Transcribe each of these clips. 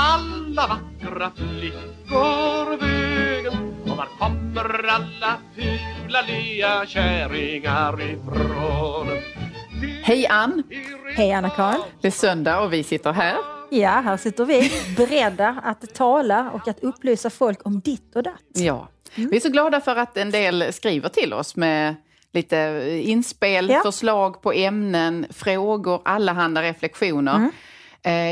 alla vackra flickor vägen? Och var kommer alla fula lea kärringar ifrån? Hej Ann! Hej Anna-Karin! Det är söndag och vi sitter här. Ja, här sitter vi beredda att tala och att upplysa folk om ditt och datt. Ja. Vi är så glada för att en del skriver till oss med lite inspel, Ja. förslag på ämnen, frågor, allehanda reflektioner. Eh,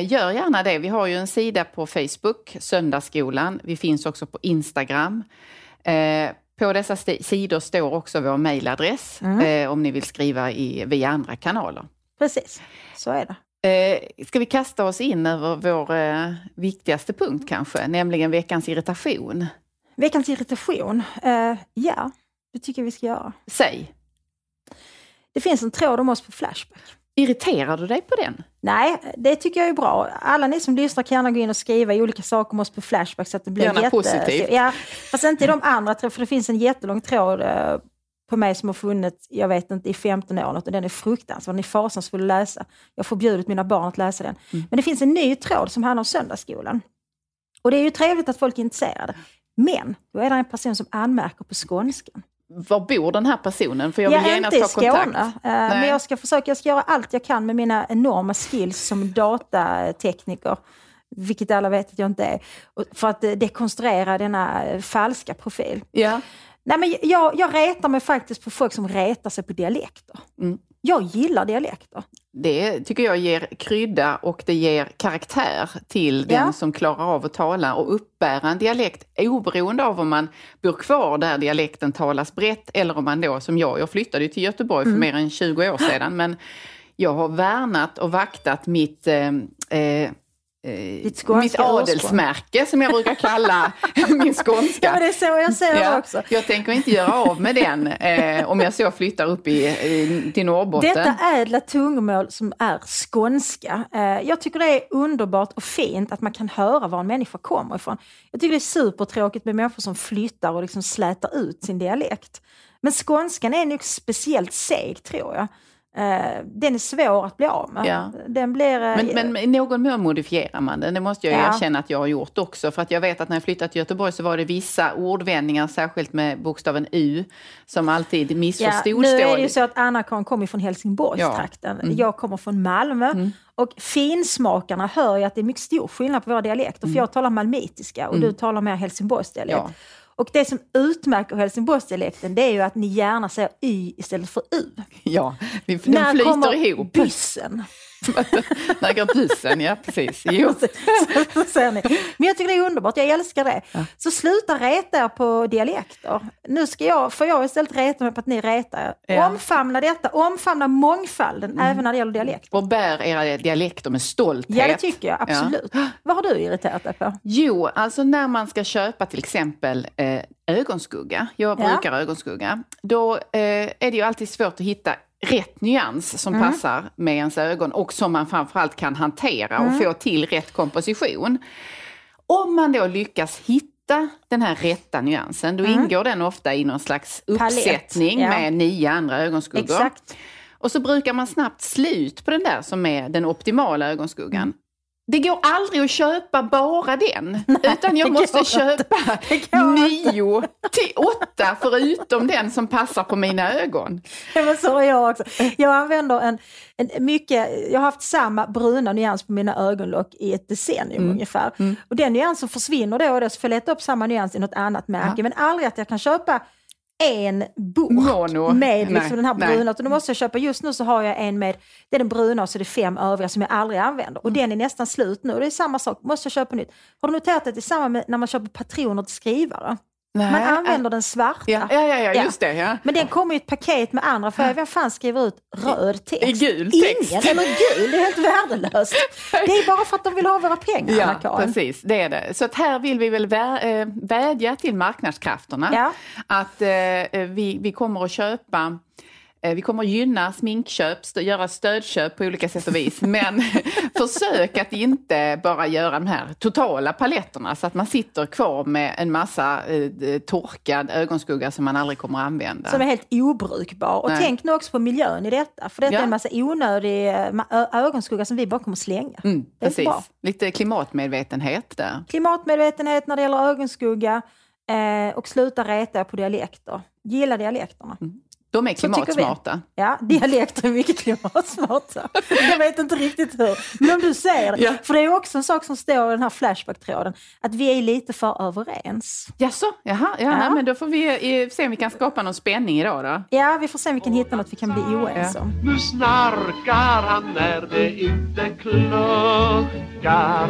gör gärna det. Vi har ju en sida på Facebook, Söndagsskolan. Vi finns också på Instagram. Eh, på dessa sidor står också vår mejladress eh, om ni vill skriva i, via andra kanaler. Precis, så är det. Eh, ska vi kasta oss in över vår eh, viktigaste punkt kanske, nämligen veckans irritation? Veckans irritation. Eh, ja, det tycker jag vi ska göra. Säg, Det finns en tråd om oss på Flashback. Irriterar du dig på den? Nej, det tycker jag är bra. Alla ni som lyssnar kan gärna gå in och skriva i olika saker om oss på Flashback så att det blir Gärna jätte... positivt. Ja, fast inte i de andra för det finns en jättelång tråd eh, på mig som har funnits, jag vet inte, i 15 år och den är fruktansvärd. Den är fasansfull att läsa. Jag har förbjudit mina barn att läsa den. Mm. Men det finns en ny tråd som handlar om söndagsskolan. Och det är ju trevligt att folk är intresserade. Men då är det en person som anmärker på skånskan. Var bor den här personen? För jag Jag vill är genast inte i Skåne, kontakt. eh, men jag ska försöka, jag ska göra allt jag kan med mina enorma skills som datatekniker, vilket alla vet att jag inte är, för att dekonstruera denna eh, falska profil. Ja. Nej, men jag, jag retar mig faktiskt på folk som retar sig på dialekter. Mm. Jag gillar dialekter. Det tycker jag ger krydda och det ger karaktär till Ja. den som klarar av att tala och uppbära en dialekt oberoende av om man bor kvar där dialekten talas brett eller om man då som jag, jag flyttade till Göteborg Mm. för mer än 20 år sedan men jag har värnat och vaktat mitt eh, eh, Ditt mitt adelsmärke som jag brukar kalla min skånska. Ja, men det är så jag ser det Ja, också. jag tänker inte göra av med den eh, om jag så flyttar upp i, i, till Norrbotten. Detta ädla tungomål som är skånska. Eh, jag tycker det är underbart och fint att man kan höra var en människa kommer ifrån. Jag tycker det är supertråkigt med människor som flyttar och liksom slätar ut sin dialekt. Men skånskan är nog speciellt seg tror jag. Eh, den är svår att bli av med. Ja. Den blir... eh, Men, men i någon mån modifierar man den, det måste jag Ja. erkänna att jag har gjort också. För att jag vet att när jag flyttade till Göteborg så var det vissa ordvändningar, särskilt med bokstaven U, som alltid Ja, missförstods. nu då. är det ju så att Anna-Karin kommer från Helsingborgstrakten. Mm. Jag kommer från Malmö. Och finsmakarna hör ju att det är mycket stor skillnad på våra dialekter. För jag talar malmitiska och du talar mer Helsingborgsdialekt. Mm. Ja. Och det som utmärker Helsingborgsdialekten det är ju att ni gärna säger Y istället för U. Ja, vi, den När flyter kommer ihop. byssen? när går bussen? Ja, precis. Jo. Så säger ni. Men jag tycker det är underbart, jag älskar det. Så sluta reta er på dialekter. Nu ska jag, får jag istället reta mig på att ni retar er. Ja. Mm. Omfamna detta, omfamna mångfalden även när det gäller dialekter. Och bär era dialekter med stolthet. Ja, det tycker jag absolut. Vad har du irriterat dig på? Jo, alltså när man ska köpa till exempel eh, ögonskugga, jag Ja. brukar ögonskugga, då eh, är det ju alltid svårt att hitta rätt nyans som Mm. passar med ens ögon och som man framförallt kan hantera Mm. och få till rätt komposition. Om man då lyckas hitta den här rätta nyansen, då ingår den ofta i någon slags Mm. Uppsättning ja. med nio andra ögonskuggor. Exakt. Och så brukar man snabbt slut på den där som är den optimala ögonskuggan. Mm. Det går aldrig att köpa bara den, utan jag måste köpa nio till åtta förutom den som passar på mina ögon. Ja, men så är jag också. Jag använder en, en mycket, jag har haft samma bruna nyans på mina ögonlock i ett decennium Mm. ungefär. Och den nyansen försvinner då och då så får jag leta upp samma nyans i något annat märke. Men aldrig att jag kan köpa en burk Mono. med liksom Nej, den här bruna. Utan då måste jag köpa, just nu så har jag en med, det är den bruna och så är det fem övriga som jag aldrig använder. Och den är nästan slut nu. Och det är samma sak, måste jag köpa nytt. Har du noterat att det är samma med när man köper patroner till skrivare? Man Nej, använder den svarta. Ja, ja, ja, ja just det. Ja. Men den kommer i ett paket med andra färger. Vem fan skriver ut röd text? I gul text. Ingen, eller gul. Det är helt värdelöst. Det är bara för att de vill ha våra pengar, Ja, Anna-Karin. precis. Det är det. Så att här vill vi väl vä- eh, vädja till marknadskrafterna Ja. att eh, vi, vi kommer att köpa vi kommer gynna sminkköp, göra stödköp på olika sätt och vis. Men försök att inte bara göra de här totala paletterna så att man sitter kvar med en massa eh, torkad ögonskugga som man aldrig kommer att använda. Som är helt obrukbar. Och Nej. tänk nu också på miljön i detta. För detta Ja. är en massa onödig eh, ögonskugga som vi bara kommer slänga. Mm, Det är precis. bra. Lite klimatmedvetenhet där. Klimatmedvetenhet när det gäller ögonskugga eh, och sluta reta på dialekter. Gilla dialekterna. De är klimatsmarta. Ja, dialekter är mycket klimatsmarta. Jag vet inte riktigt hur. Men om du säger det. Ja. För det är också en sak som står i den här Flashback-tråden. Att vi är lite för överens. Jaså, jaha, ja, Ja. Nej, men då får vi eh, se om vi kan skapa någon spänning idag då. Ja, vi får se om vi kan hitta något vi kan bli oense om. Nu snarkar han när det inte kluckar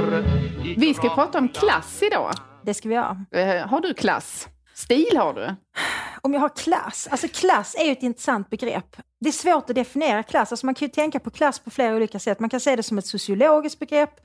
Vi ska prata om klass idag. Det ska vi göra. Eh, Har du klass? Stil har du? Om jag har klass, alltså klass är ju ett intressant begrepp. Det är svårt att definiera klass, alltså man kan ju tänka på klass på flera olika sätt. Man kan se det som ett sociologiskt begrepp,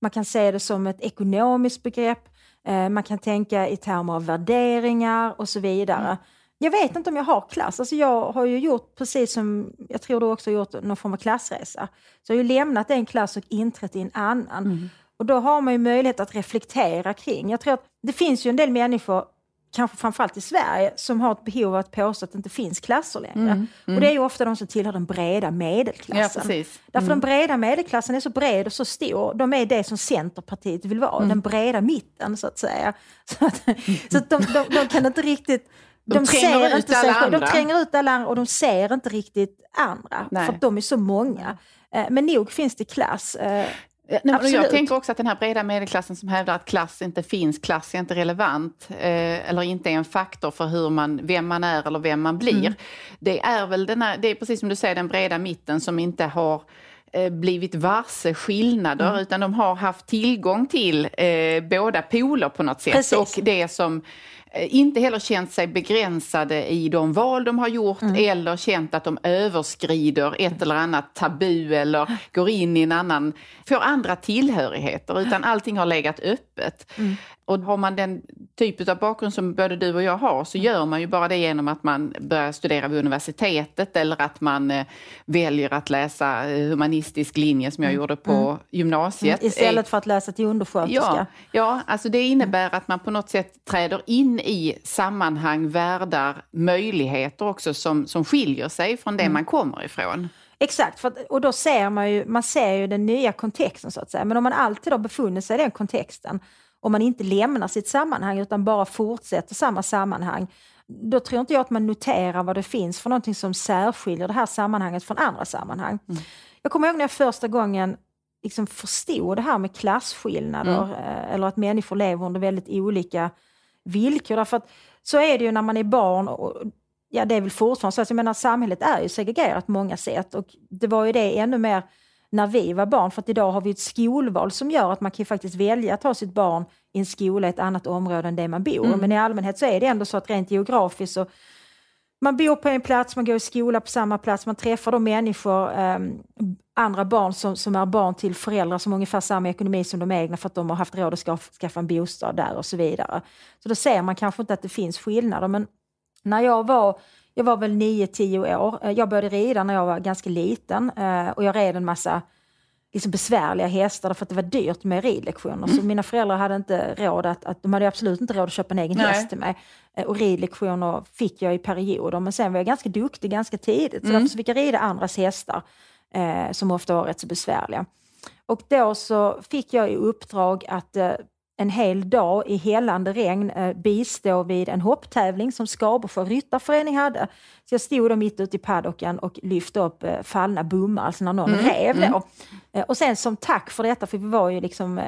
man kan se det som ett ekonomiskt begrepp, eh, man kan tänka i termer av värderingar och så vidare. Jag vet inte om jag har klass, alltså jag har ju gjort precis som, jag tror du också har gjort någon form av klassresa. Så jag har ju lämnat en klass och inträtt i en annan. Och då har man ju möjlighet att reflektera kring. Jag tror att det finns ju en del människor kanske framförallt i Sverige, som har ett behov av att påstå att det inte finns klasser längre. Och det är ju ofta de som tillhör den breda medelklassen. Ja. Därför den breda medelklassen är så bred och så stor. De är det som Centerpartiet vill vara, den breda mitten så att säga. Så att, så att de, de, de kan inte riktigt... De tränger ut inte alla sig själva. De andra. tränger ut alla andra och de ser inte riktigt andra. Nej. För att de är så många. Eh, Men nog finns det klass. Nej, Jag tänker också att den här breda medelklassen som hävdar att klass inte finns, klass är inte relevant eh, eller inte är en faktor för hur man, vem man är eller vem man blir. Mm. Det är väl den här, det är precis som du säger den breda mitten som inte har eh, blivit varse skillnader Mm. utan de har haft tillgång till eh, båda poler på något sätt. Precis. Och det som inte heller känt sig begränsade i de val de har gjort Mm. eller känt att de överskrider ett eller annat tabu eller går in i en annan, får andra tillhörigheter utan allting har legat öppet. Mm. Och har man den typ av bakgrund som både du och jag har så gör man ju bara det genom att man börjar studera vid universitetet eller att man eh, väljer att läsa eh, humanistisk linje som jag gjorde på gymnasiet. Mm. Istället för att läsa till undersköterska. Ja, ja, alltså det innebär att man på något sätt träder in i sammanhang, världar, möjligheter också som, som skiljer sig från det man kommer ifrån. Exakt, för och då ser man ju, man ser ju den nya kontexten så att säga. Men om man alltid har befunnit sig i den kontexten och man inte lämnar sitt sammanhang utan bara fortsätter samma sammanhang, då tror inte jag att man noterar vad det finns för någonting som särskiljer det här sammanhanget från andra sammanhang. Jag kommer ihåg när jag första gången liksom förstod det här med klasskillnader eh, eller att människor lever under väldigt olika villkor. Därför att så är det ju när man är barn och ja, det är väl fortfarande så. Alltså, jag menar, samhället är ju segregerat på många sätt och det var ju det ännu mer när vi var barn, för att idag har vi ett skolval som gör att man kan faktiskt välja att ha sitt barn i en skola i ett annat område än det man bor. Men i allmänhet så är det ändå så att rent geografiskt så man bor på en plats, man går i skola på samma plats, man träffar då människor, eh, andra barn som, som är barn till föräldrar som har ungefär samma ekonomi som de egna för att de har haft råd att skaffa, skaffa en bostad där och så vidare. Så då ser man kanske inte att det finns skillnader. Men när jag var, jag var väl 9-10 år, eh, jag började rida när jag var ganska liten eh, och jag red en massa liksom besvärliga hästar för att det var dyrt med ridlektioner. Så mina föräldrar hade inte råd att, att de hade absolut inte råd att köpa en egen Nej. häst till mig. Eh, Och ridlektioner fick jag i perioder, men sen var jag ganska duktig ganska tidigt. Så därför så fick jag rida andras hästar, eh, som ofta var rätt så besvärliga. Och då så fick jag i uppdrag att eh, en hel dag i hällande regn eh, bistå vid en hopptävling som Skabersjö ryttarförening hade. Så jag stod då mitt ute i paddocken och lyfte upp eh, fallna bommar, alltså när någon rev då. Eh, och sen som tack för detta, för vi var ju liksom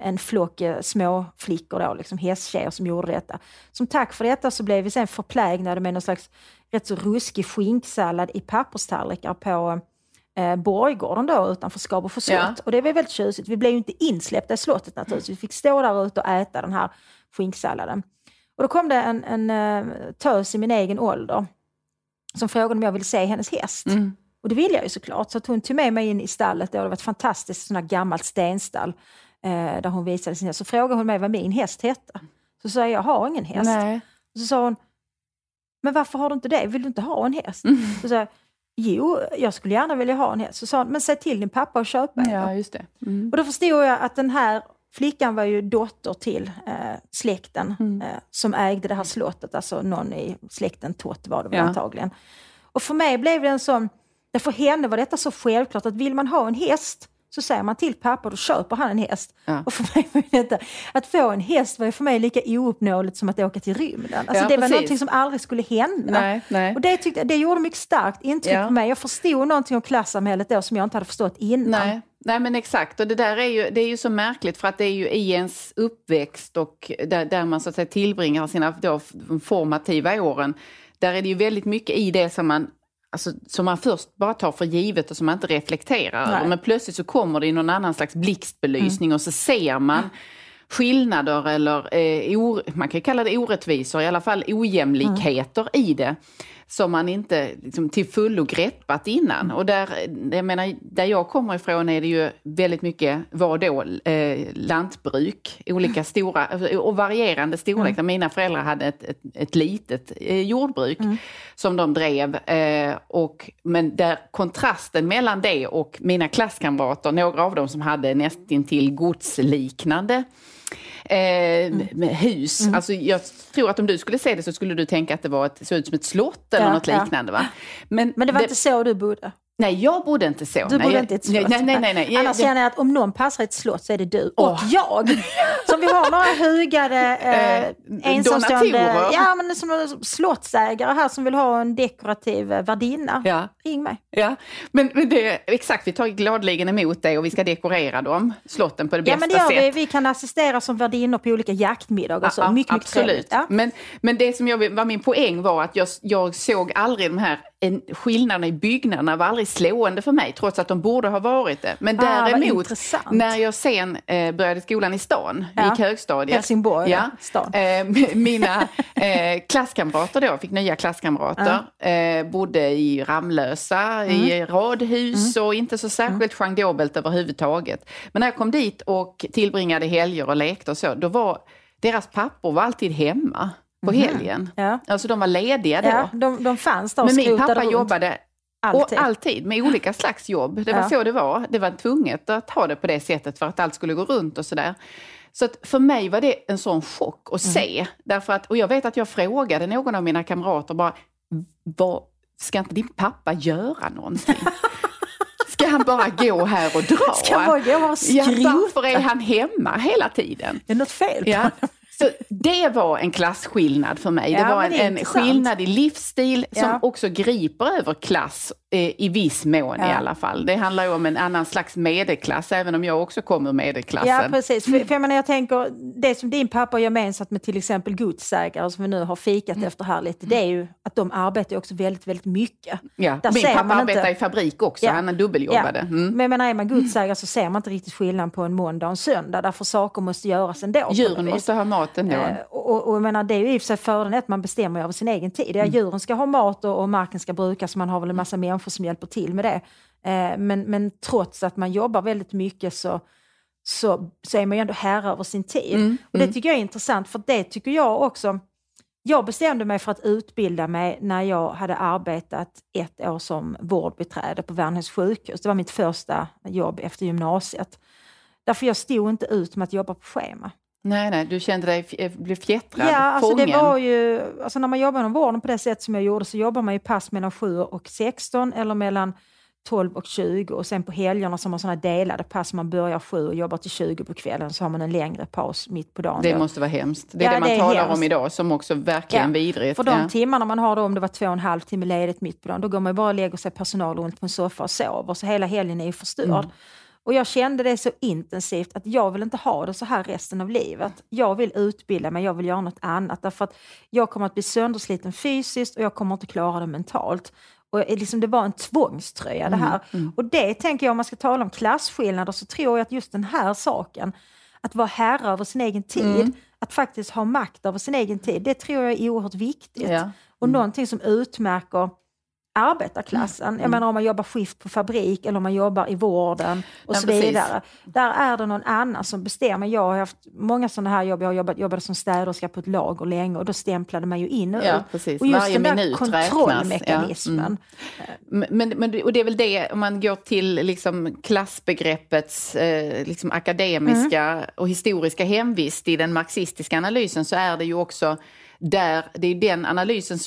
en flock små flickor då, liksom hästtjejer som gjorde detta. Som tack för detta så blev vi sen förplägnade med någon slags rätt så ruskig skinksallad i papperstallrikar på eh, Borggården då utanför Skabersjö slott. Ja. Och det var väldigt tjusigt. Vi blev ju inte insläppta i slottet naturligtvis. Vi fick stå där ute och äta den här skinksalladen. Och då kom det en, en eh, tös i min egen ålder som frågade om jag ville se hennes häst. Mm. Och det ville jag ju såklart. Så att hon tog med mig in i stallet. Då. Det var ett fantastiskt sånt gammalt stenstall eh, där hon visade sin häst. Så frågade hon mig vad min häst hette. Så sa jag, jag har ingen häst. Nej. Och så sa hon, men varför har du inte det? Vill du inte ha en häst? Mm. Så sa jag, jo, jag skulle gärna vilja ha en häst. Så sa hon, men säg till din pappa att köpa en. Ja, just det. Mm. Och då förstod jag att den här flickan var ju dotter till eh, släkten Mm. eh, som ägde det här slottet, alltså någon i släkten Tott var det väl Ja. antagligen. Och för mig blev det en sån, för henne var detta så självklart att vill man ha en häst så säger man till pappa, då köper han en häst. Ja. Och för mig var detta, att få en häst var ju för mig lika ouppnåeligt som att åka till rymden. Alltså Ja, det var precis. någonting som aldrig skulle hända. Nej, nej. Och det, tyckte, det gjorde mycket starkt intryck Ja. på mig. Jag förstod någonting om klassamhället då som jag inte hade förstått innan. Nej, nej men exakt och det där är ju, det är ju så märkligt för att det är ju i ens uppväxt och där, där man så att säga tillbringar sina då formativa åren. Där är det ju väldigt mycket i det som man Alltså, som man först bara tar för givet och som man inte reflekterar över. Men plötsligt så kommer det i någon annan slags blixtbelysning och så ser man skillnader eller eh, or, man kan kalla det orättvisor, i alla fall ojämlikheter i det som man inte liksom, till fullo greppat innan. Och där, jag menar, där jag kommer ifrån är det ju väldigt mycket, var då, eh, lantbruk, olika stora och varierande storlekar. Mina föräldrar hade ett, ett, ett litet eh, jordbruk som de drev. Eh, och, men där kontrasten mellan det och mina klasskamrater, några av dem som hade nästintill godsliknande eh, med hus. Alltså jag tror att om du skulle se det så skulle du tänka att det var ett, såg ut som ett slott eller Ja, något liknande. Va? Men, Men det var inte så du bodde? Nej, jag bodde inte så. Du jag- inte i ett slott? Nej, nej, nej. nej. Annars känner jag att om någon passar i ett slott så är det du och jag. Så om vi har några hugade eh, ensamstående donatorer. ja, men som slottsägare här som vill ha en dekorativ eh, värdinna, Ja. ring mig. Ja, men, men det, exakt, vi tar gladeligen emot det och vi ska dekorera dem, slotten på det Ja bästa men det gör sätt. vi. Vi kan assistera som värdinnor på olika jaktmiddagar och så. Ja, mycket, mycket absolut. trevligt. Ja. Men, men det som jag, var min poäng var att jag, jag såg aldrig de här en, skillnaderna i byggnaderna var aldrig slående för mig, trots att de borde ha varit det. Men Ah, däremot, intressant. när jag sen eh, började skolan i stan, Ja. gick högstadiet. Helsingborg, ja, stan. Eh, mina eh, klasskamrater då, fick nya klasskamrater, eh, bodde i Ramlösa, i Mm. radhus och inte så särskilt genredobelt överhuvudtaget. Men när jag kom dit och tillbringade helger och lekte och så, då var deras pappor var alltid hemma på helgen. Mhm. Ja. Alltså de var lediga då. Ja, de, de fanns där och Men min pappa runt. jobbade Alltid. Och alltid med olika slags jobb. Det var Ja. så det var. Det var tvunget att ha det på det sättet för att allt skulle gå runt och sådär. Så att för mig var det en sån chock att Mm. se. Därför att, och jag vet att jag frågade någon av mina kamrater bara, vad, ska inte din pappa göra någonting? Ska han bara gå här och dra? Ska han bara gå och ja, varför är han hemma hela tiden? Det är något fel på Ja. Så det var en klasskillnad för mig. Ja, det var en, en skillnad i livsstil som Ja. också griper över klass i viss mån i Ja. alla fall. Det handlar ju om en annan slags medelklass, även om jag också kommer medelklassen. Ja, precis. För, för jag, menar, jag tänker, det som din pappa har gemensamt med till exempel godsägare som vi nu har fikat Mm. efter här lite, det är ju att de arbetar också väldigt, väldigt mycket. Ja. Där Min pappa man inte- arbetar i fabrik också, Ja. han dubbeljobbade. Ja. Mm. Men jag menar, är man godsägare så ser man inte riktigt skillnad på en måndag och en söndag, därför saker måste göras ändå. Djuren måste ha mat ändå. Eh, Och, och, jag menar, det är ju i och för sig fördelen att man bestämmer över sin egen tid. Mm. Ja, djuren ska ha mat och, och marken ska brukas, man har väl en massa människor som hjälper till med det. Eh, men, men trots att man jobbar väldigt mycket så, så, så är man ju ändå herre över sin tid. Mm, Och det tycker jag är intressant, för det tycker jag också jag bestämde mig för att utbilda mig när jag hade arbetat ett år som vårdbiträde på Värnhems sjukhus. Det var mitt första jobb efter gymnasiet. Därför jag stod inte ut med att jobba på schema. Nej, nej, du kände dig f- bli fjättrad, Ja, alltså det fången. var ju, alltså när man jobbar inom vården på det sätt som jag gjorde så jobbar man ju pass mellan 7 och 16 eller mellan 12 och 20 och sen på helgerna så har man sådana delade pass. Man börjar 7 och jobbar till 20 på kvällen så har man en längre paus mitt på dagen. Det då. måste vara hemskt. Det är Ja, det man det talar hemskt. om idag som också verkligen Ja, vidrigt. För de Ja. timmarna man har då, om det var två och en halv timme ledigt mitt på dagen, då går man ju bara och lägger sig personal runt på en soffa och sover. Så hela helgen är ju förstörd. Mm. Och jag kände det så intensivt att jag vill inte ha det så här resten av livet. Jag vill utbilda mig, jag vill göra något annat. Därför att jag kommer att bli söndersliten fysiskt och jag kommer inte klara det mentalt. Och liksom det var en tvångströja Mm, det här. Och det tänker jag, om man ska tala om klasskillnader, så tror jag att just den här saken, att vara herre över sin egen tid, Mm. att faktiskt ha makt över sin egen tid, det tror jag är oerhört viktigt. Ja. Och någonting som utmärker arbetarklassen. Mm. Jag menar om man jobbar skift på fabrik eller om man jobbar i vården och Ja, så precis. vidare. Där är det någon annan som bestämmer. Jag har haft många sådana här jobb. Jag har jobbat, jobbade som städerska på ett lager länge och då stämplade man ju in och Ja, ut. precis. Och just Varje den där kontrollmekanismen. Men, men, men, och det är väl det, om man går till liksom klassbegreppets eh, liksom akademiska Mm. och historiska hemvist i den marxistiska analysen så är det ju också där, det är den analysen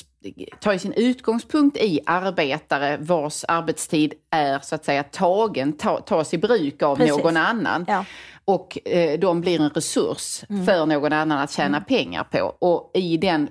tar ju sin utgångspunkt i arbetare vars arbetstid är så att säga tagen, ta, tas i bruk av Precis. någon annan. Ja. Och eh, de blir en resurs Mm. för någon annan att tjäna pengar på. Och i den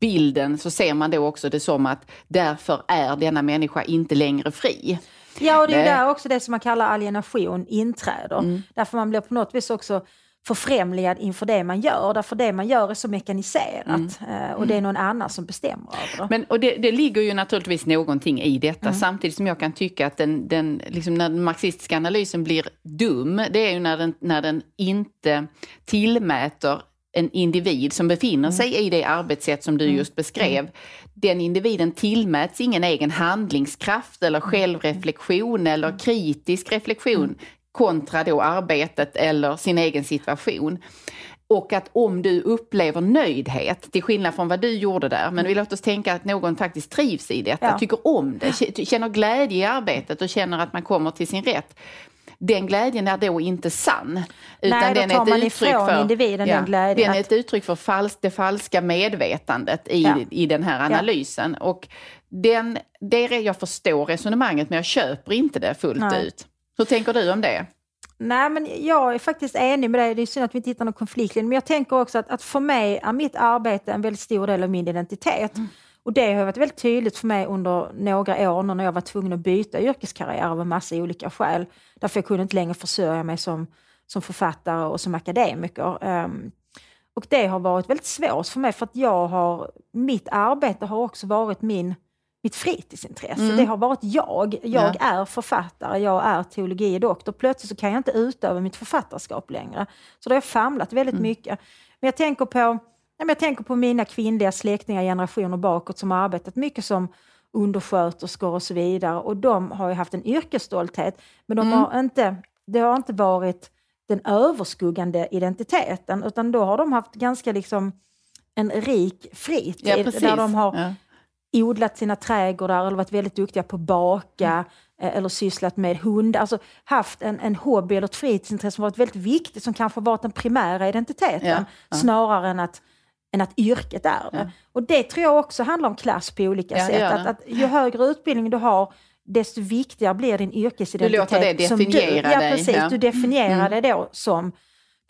bilden så ser man då också det som att därför är denna människa inte längre fri. Ja, och det är ju Nej. där också det som man kallar alienation inträder. Mm. Därför man blir på något vis också förfrämligad inför det man gör. Därför det man gör är så mekaniserat eh, och det är någon annan som bestämmer över det. Mm. Men, och det, det ligger ju naturligtvis någonting i detta Mm. samtidigt som jag kan tycka att den, den, liksom när den marxistiska analysen blir dum, det är ju när den, när den inte tillmäter en individ som befinner sig Mm. i det arbetssätt som du just beskrev, den individen tillmäts ingen egen handlingskraft eller Mm. självreflektion eller kritisk reflektion kontra då arbetet eller sin egen situation. Och att om du upplever nöjdhet, till skillnad från vad du gjorde där, men vi låter oss tänka att någon faktiskt trivs i detta, Ja. tycker om det, känner glädje i arbetet och känner att man kommer till sin rätt. Den glädjen är då inte sann. Utan Nej, den är ett man uttryck ifrån för, individen den glädjen Den är ett uttryck för fals, det falska medvetandet i, Ja. i den här analysen. Och den, det är, jag förstår resonemanget men jag köper inte det fullt Nej. ut. Hur tänker du om det? Nej, men jag är faktiskt enig med dig. Det är synd att vi inte hittar någon konfliktlinje. Men jag tänker också att, att för mig är mitt arbete en väldigt stor del av min identitet. Och det har varit väldigt tydligt för mig under några år när jag var tvungen att byta yrkeskarriär av en massa olika skäl. Därför jag kunde inte längre försörja mig som, som författare och som akademiker. Ehm, och det har varit väldigt svårt för mig för att jag har, mitt arbete har också varit min mitt fritidsintresse. Det har varit jag. Jag är författare, jag är teologie doktor. Plötsligt så kan jag inte utöva mitt författarskap längre. Så då har jag famlat väldigt mycket. Men jag tänker på ja, jag tänker på mina kvinnliga släktingar generationer bakåt som har arbetat mycket som undersköterskor och så vidare. Och de har ju haft en yrkesstolthet. Men de har inte, det har inte varit den överskuggande identiteten utan då har de haft ganska liksom en rik fritid Ja, där de har Ja. Odlat sina trädgårdar eller varit väldigt duktiga på att baka eh, eller sysslat med hundar. Alltså haft en, en hobby eller ett fritidsintresse som varit väldigt viktigt som kanske varit den primära identiteten Ja, ja. snarare än att, än att yrket är det. Och det tror jag också handlar om klass på olika Ja, sätt. Att, att ju högre utbildning du har desto viktigare blir din yrkesidentitet. Du låter det som du, definiera ja, dig, Precis, ja. du definierar dig då som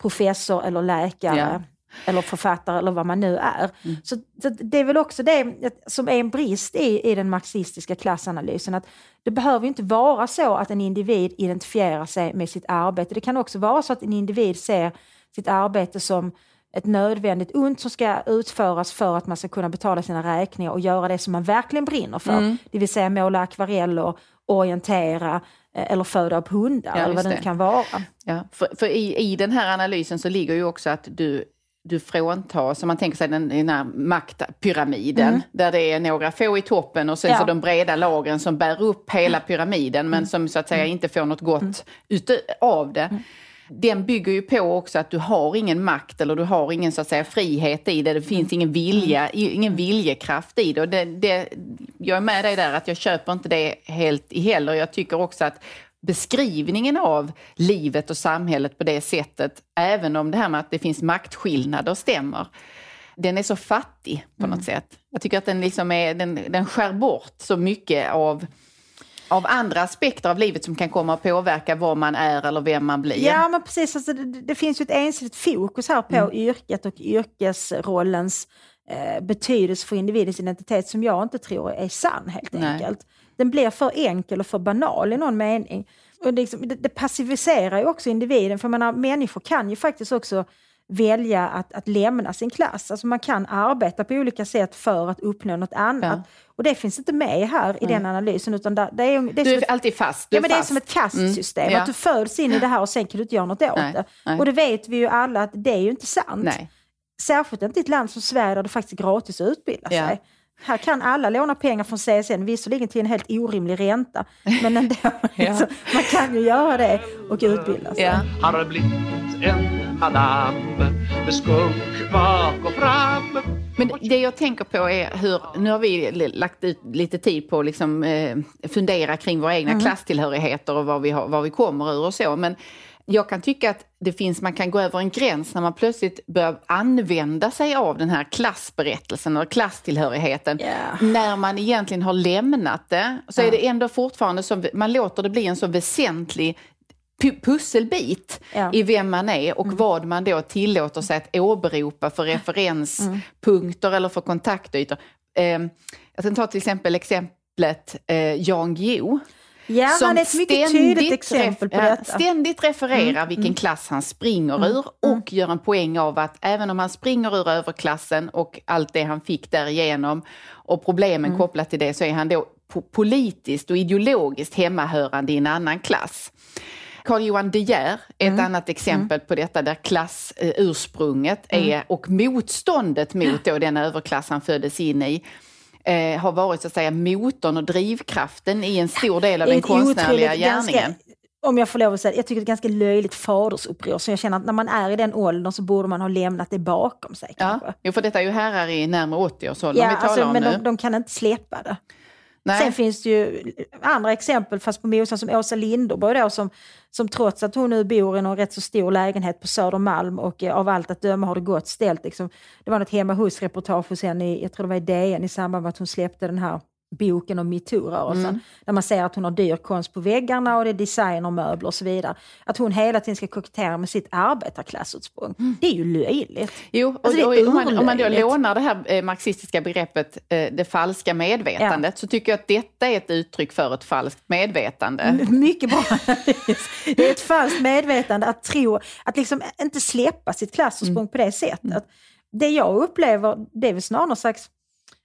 professor eller läkare Ja. Eller författare eller vad man nu är. Så, så det är väl också det som är en brist i, i den marxistiska klassanalysen. Att det behöver ju inte vara så att en individ identifierar sig med sitt arbete. Det kan också vara så att en individ ser sitt arbete som ett nödvändigt ont som ska utföras för att man ska kunna betala sina räkningar och göra det som man verkligen brinner för. Det vill säga måla akvareller, orientera eh, eller föda upp hundar Ja, eller vad det det. kan vara. Ja, för, för i, i den här analysen så ligger ju också att du, du fråntas, om man tänker sig den, den här maktpyramiden, där det är några få i toppen och sen Mm. Ja. så de breda lagren som bär upp hela pyramiden men som så att säga Mm. inte får något gott ute, av det. Den bygger ju på också att du har ingen makt eller du har ingen så att säga frihet i det. Det finns ingen vilja, i- ingen viljekraft i det. Och det, det. Jag är med dig där att jag köper inte det helt heller. Jag tycker också att beskrivningen av livet och samhället på det sättet, även om det här med att det finns maktskillnader stämmer, den är så fattig på något sätt. Jag tycker att den, liksom är, den, den skär bort så mycket av, av andra aspekter av livet som kan komma att påverka vad man är eller vem man blir. Ja, men precis. Alltså, det, det finns ju ett ensidigt fokus här på Mm. yrket och yrkesrollens eh, betydelse för individens identitet som jag inte tror är sann helt Nej. enkelt. Den blir för enkel och för banal i någon mening. Och det, liksom, det, det passiviserar ju också individen, för menar, människor kan ju faktiskt också välja att, att lämna sin klass. Alltså man kan arbeta på olika sätt för att uppnå något annat. Ja. Och det finns inte med här i den analysen. Utan det, det är, det är Du är ett- alltid fast. Du Ja, men det är fast. som ett kastsystem. Mm, ja. Att du föds in i det här och sen kan du inte göra något åt Nej, det. nej. Och det vet vi ju alla att det är ju inte sant. Nej. Särskilt inte i ett land som Sverige där det faktiskt är gratis att utbilda Ja. sig. Här kan alla låna pengar från CSN, visserligen till en helt orimlig ränta, men ändå. liksom, man kan ju göra det och utbilda sig. Ja. Har blivit en madam med skunk bak och fram Men det jag tänker på är hur, nu har vi lagt ut lite tid på att liksom, eh, fundera kring våra egna klasstillhörigheter och var vi, har, var vi kommer ur och så. Men jag kan tycka att det finns, man kan gå över en gräns när man plötsligt börjar använda sig av den här klassberättelsen och klasstillhörigheten. Ja. När man egentligen har lämnat det så är det ändå fortfarande så, man låter det bli en så väsentlig pu- pusselbit Ja. i vem man är och vad man då tillåter sig att åberopa för referenspunkter eller för kontaktytor. Eh, jag kan ta till exempel exemplet eh, Jan Guillou. Ja, han är ett mycket tydligt exempel på detta. Mm, Ständigt refererar vilken klass han springer ur och gör en poäng av att även om han springer ur överklassen och allt det han fick därigenom och problemen Mm. kopplat till det så är han då po- politiskt och ideologiskt hemmahörande i en annan klass. Carl Johan De Geer är Mm. ett annat exempel på detta där klassursprunget är och motståndet mot då den överklass han föddes in i eh, har varit så att säga motorn och drivkraften i en stor del av den konstnärliga gärningen. Ganska, om jag får lov att säga, jag tycker det är ett ganska löjligt fadersuppror. Så jag känner att när man är i den åldern så borde man ha lämnat det bakom sig. Kanske. Ja, jo, för detta är ju herrar i närmare 80-årsåldern Ja, vi talar alltså, om men nu. de, de kan inte släppa det. Nej. Sen finns det ju andra exempel, fast på motsatt som Åsa Linderborg då, som, som trots att hon nu bor i någon rätt så stor lägenhet på Södermalm och eh, av allt att döma har det gått ställt. Liksom. Det var något hemma hos-reportage hos henne, i, jag tror det var i DN, i samband med att hon släppte den här boken om metoo-rörelsen. Mm. Där man ser att hon har dyr konst på väggarna och det är designermöbler och så vidare. Att hon hela tiden ska kokettera med sitt arbetarklassutsprung. Mm. Det är ju löjligt. Jo, och, Alltså, och, om, man, om man då lånar det här eh, marxistiska begreppet eh, det falska medvetandet så tycker jag att detta är ett uttryck för ett falskt medvetande. Mycket bra Det är ett falskt medvetande att tro, att liksom inte släppa sitt klassursprung på det sättet. Det jag upplever, det är väl snarare någon slags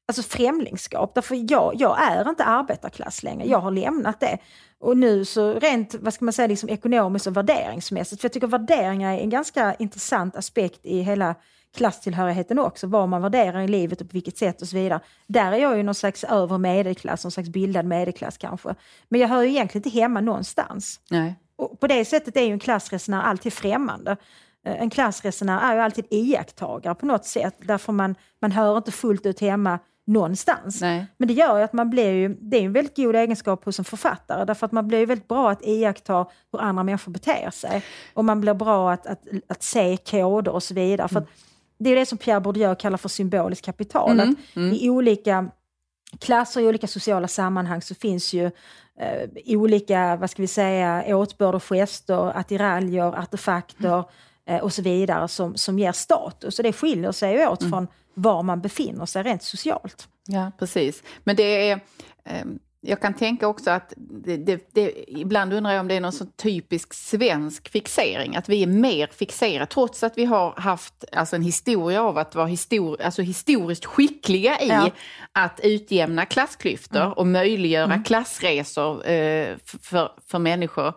alltså främlingskap. Därför jag, jag är inte arbetarklass längre, jag har lämnat det. Och nu så rent, vad ska man säga, liksom ekonomiskt och värderingsmässigt, för jag tycker värderingar är en ganska intressant aspekt i hela klasstillhörigheten också, vad man värderar i livet och på vilket sätt och så vidare. Där är jag ju någon slags övre medelklass, någon slags bildad medelklass kanske. Men jag hör ju egentligen inte hemma någonstans. Nej. Och på det sättet är ju en klassresenär alltid främmande. Eh, En klassresenär är ju alltid iakttagare på något sätt, därför man, man hör inte fullt ut hemma någonstans. Nej. Men det gör ju att man blir ju, det är en väldigt god egenskap hos en författare, därför att man blir ju väldigt bra att iaktta hur andra människor beter sig. Och man blir bra att, att, att se koder och så vidare. För att det är det som Pierre Bourdieu kallar för symboliskt kapital. Att I olika klasser, i olika sociala sammanhang så finns ju eh, olika, vad ska vi säga, åtbörd och gester, attiraljer, artefakter eh, och så vidare som, som ger status. Och det skiljer sig ju åt från var man befinner sig rent socialt. Ja, precis. Men det är... ehm, jag kan tänka också att det, det, det, ibland undrar jag om det är någon sån typisk svensk fixering, att vi är mer fixerade, trots att vi har haft alltså en historia av att vara histor, alltså historiskt skickliga i Ja. att utjämna klassklyftor och möjliggöra klassresor eh, för, för människor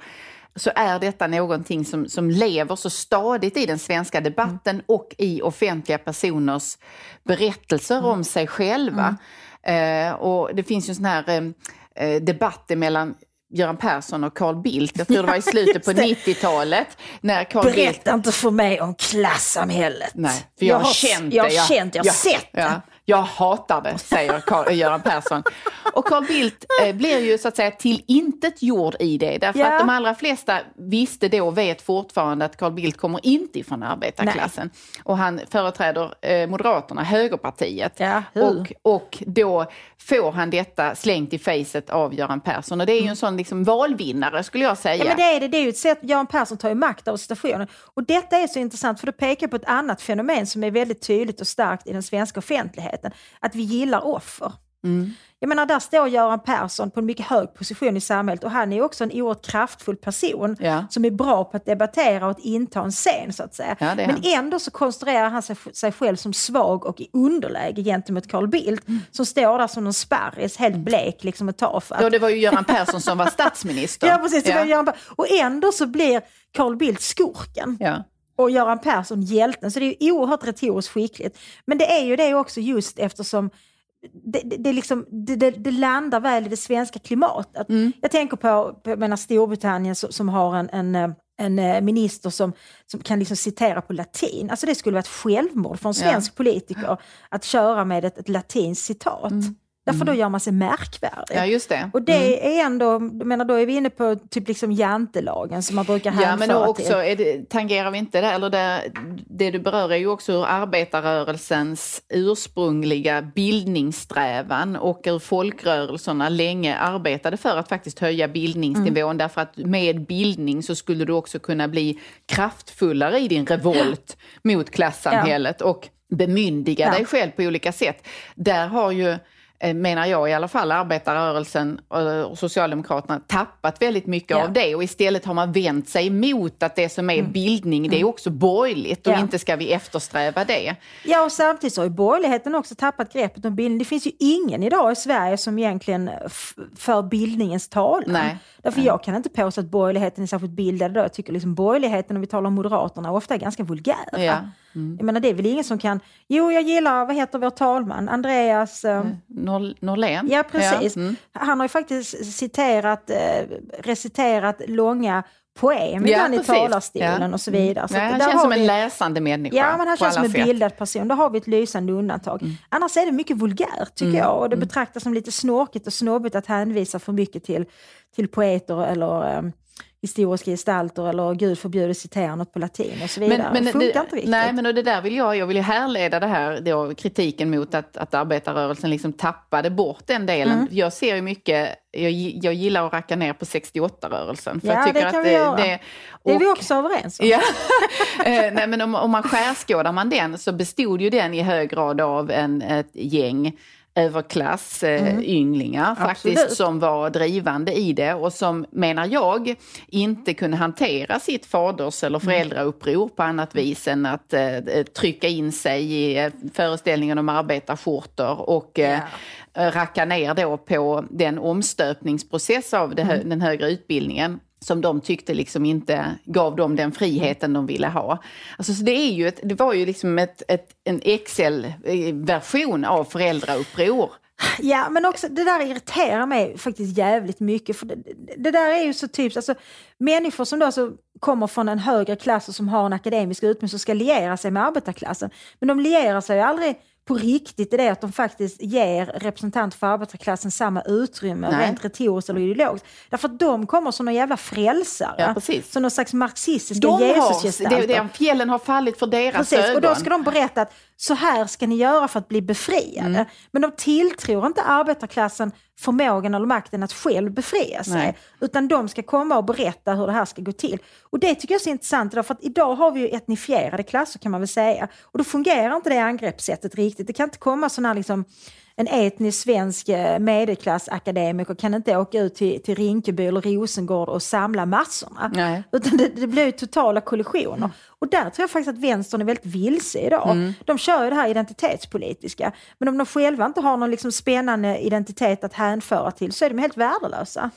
så är detta någonting som, som lever så stadigt i den svenska debatten och i offentliga personers berättelser om sig själva. Eh, och det finns ju en sån här eh, eh, debatt mellan Göran Persson och Carl Bildt, jag tror det var i slutet på Just det. 90-talet. När Carl Bildt Berätta inte för mig om klassamhället. Nej, för jag, har känt jag det. har känt, jag har sett det. Ja, jag hatar det, säger Carl, Göran Persson. Och Carl Bildt eh, blir ju så att säga till intet gjord i det. Därför Ja. att de allra flesta visste då och vet fortfarande att Carl Bildt kommer inte ifrån arbetarklassen. Och han företräder eh, Moderaterna, högerpartiet. Hur? och, och då får han detta slängt i facet av Göran Persson. Och det är ju en sån liksom valvinnare skulle jag säga. Ja, men det är det. Det är ju ett sätt, Göran Persson tar ju makt över situationen. Och detta är så intressant för det pekar på ett annat fenomen som är väldigt tydligt och starkt i den svenska offentligheten. Att vi gillar offer. Mm. Jag menar, där står Göran Persson på en mycket hög position i samhället och han är också en oerhört kraftfull person Ja. som är bra på att debattera och att inta en scen så att säga. Ja, Men han. ändå så konstruerar han sig, sig själv som svag och i underläge gentemot Carl Bildt som står där som en sparris, helt blek liksom ett tag. För att Ja, det var ju Göran Persson som var statsminister. Ja, precis. Ja. Och ändå så blir Carl Bildt skurken Ja. Och Göran Persson hjälten. Så det är ju oerhört retoriskt skickligt. Men det är ju det också just eftersom det, det, det, liksom, det, det, landar väl i det svenska klimatet. Jag tänker på, på jag menar, Storbritannien som, som har en, en eh, en eh, minister som, som kan liksom citera på latin. Alltså det skulle vara ett självmord för en svensk politiker att köra med ett, ett latinskt citat. Därför då gör man sig märkvärdig. Ja, just det. Och det är ändå, menar, då är vi inne på typ liksom jantelagen som man brukar Ja, men hänföra också till. det, tangerar vi inte det, eller det, det du berör är ju också hur arbetarrörelsens ursprungliga bildningssträvan och hur folkrörelserna länge arbetade för att faktiskt höja bildningsnivån. Därför att med bildning så skulle du också kunna bli kraftfullare i din revolt mot klassamhället och bemyndiga Ja. dig själv på olika sätt. Där har ju menar jag i alla fall, arbetarrörelsen och Socialdemokraterna tappat väldigt mycket Ja. av det och istället har man vänt sig emot att det som är bildning, det är också borgerligt och Mm. Ja. inte ska vi eftersträva det. Ja, och samtidigt så har ju borgerligheten också tappat greppet om bildning. Det finns ju ingen idag i Sverige som egentligen för bildningens talan. Nej. Därför jag kan inte påstå att borgerligheten är särskilt bildad idag. Jag tycker liksom borgerligheten, om vi talar om Moderaterna, ofta är ganska vulgära. Ja. Jag menar, det är väl ingen som kan... Jo, jag gillar, vad heter vår talman? Andreas... eh, Nor- Norlén? Ja, precis. Mm. Han har ju faktiskt citerat, eh, reciterat långa poem Ja, ibland i talarstolen Ja. och så vidare. Så Nej, han känns som en vi- läsande människa Ja, men han känns som en. Mm. bildad person. Där har vi ett lysande undantag. Annars är det mycket vulgärt tycker jag och det betraktas som lite snorkigt och snobbigt att hänvisa för mycket till, till poeter eller um, historiska gestalter eller gud förbjude citera något på latin och så vidare. det funkar det, inte riktigt. Nej, men och det där vill jag, jag vill ju härleda det här, då, kritiken mot att, att arbetarrörelsen liksom tappade bort den delen. Mm. Jag ser ju mycket, jag, jag gillar att racka ner på 68-rörelsen. För Ja, jag tycker det att kan vi göra. det, det är vi och- också överens om. Ja. Eh, Nej, men om, om man skärskådar man den så bestod ju den i hög grad av en, ett gäng överklass eh, ynglingar faktiskt Mm. Absolut. som var drivande i det och som menar jag inte kunde hantera sitt faders eller Mm. föräldrauppror på annat vis än att eh, trycka in sig i eh, föreställningen om arbetarskjortor och eh, racka ner då på den omstöpningsprocess av det, Mm. den högre utbildningen som de tyckte liksom inte gav dem den friheten de ville ha. Alltså, så det, är ju ett, det var ju liksom ett, ett, en Excel-version av föräldrauppror. Ja, men också det där irriterar mig faktiskt jävligt mycket. För det, det- där är ju så typiskt, alltså människor som då alltså kommer från en högre klass och som har en akademisk utbildning som ska liera sig med arbetarklassen. Men de lierar sig ju aldrig på riktigt i det att de faktiskt ger representanter för arbetarklassen samma utrymme Nej. rent retoriskt eller ideologiskt. Därför att de kommer som någon jävla frälsare. Ja, precis. Som någon slags marxistiska De har, Jesusgestalter. fjällen har fallit för deras Precis, ögon. och då ska de berätta att så här ska ni göra för att bli befriade. Mm. Men de tilltror inte arbetarklassen förmågan eller makten att själv befria sig. Nej. Utan de ska komma och berätta hur det här ska gå till. Och det tycker jag är så intressant, därför att idag har vi ju etnifierade klasser kan man väl säga. Och då fungerar inte det angreppssättet riktigt. Det kan inte komma sån här liksom en etnisk svensk eh, medelklassakademiker kan inte åka ut till, till Rinkeby eller Rosengård och samla massorna. Nej. Utan det, det blir totala kollisioner. Och där tror jag faktiskt att vänstern är väldigt vilse idag. Mm. De kör ju det här identitetspolitiska. Men om de själva inte har någon liksom spännande identitet att hänföra till så är de helt värdelösa.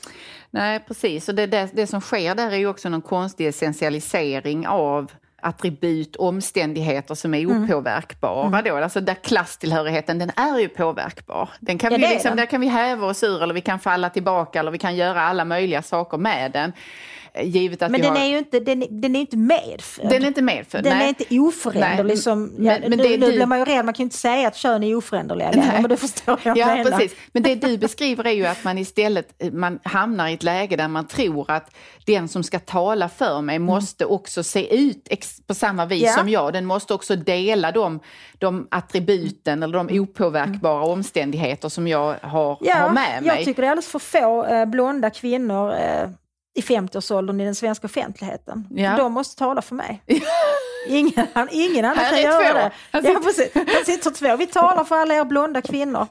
Nej, precis. Och det, det, det som sker där är ju också någon konstig essentialisering av attribut, omständigheter som är Mm. opåverkbara. Då. Alltså där klasstillhörigheten, den är ju påverkbar. Den kan Ja, vi liksom, den. där kan vi häva oss ur eller vi kan falla tillbaka eller vi kan göra alla möjliga saker med den. Givet att Men den har... är ju inte, den, den är inte medfödd. Den är inte medfödd. Den nej. är inte oföränderlig Nej, som... men- Ja, men nu, det nu du- blir man ju rädd, man kan ju inte säga att kön är oföränderliga längre, men du förstår vad jag Ja, menar. precis. Men det du beskriver är ju att man istället man hamnar i ett läge där man tror att den som ska tala för mig måste också se ut på samma vis Mm. Ja. som jag. Den måste också dela de, de attributen eller de opåverkbara omständigheter som jag har, Ja, har med jag mig. tycker det är alldeles för få eh, blonda kvinnor eh, i 50-årsåldern i den svenska offentligheten. Ja. De måste tala för mig. Ingen, ingen annan kan göra två. det. Här Ja, precis. Här sitter två. Vi talar för alla er blonda kvinnor.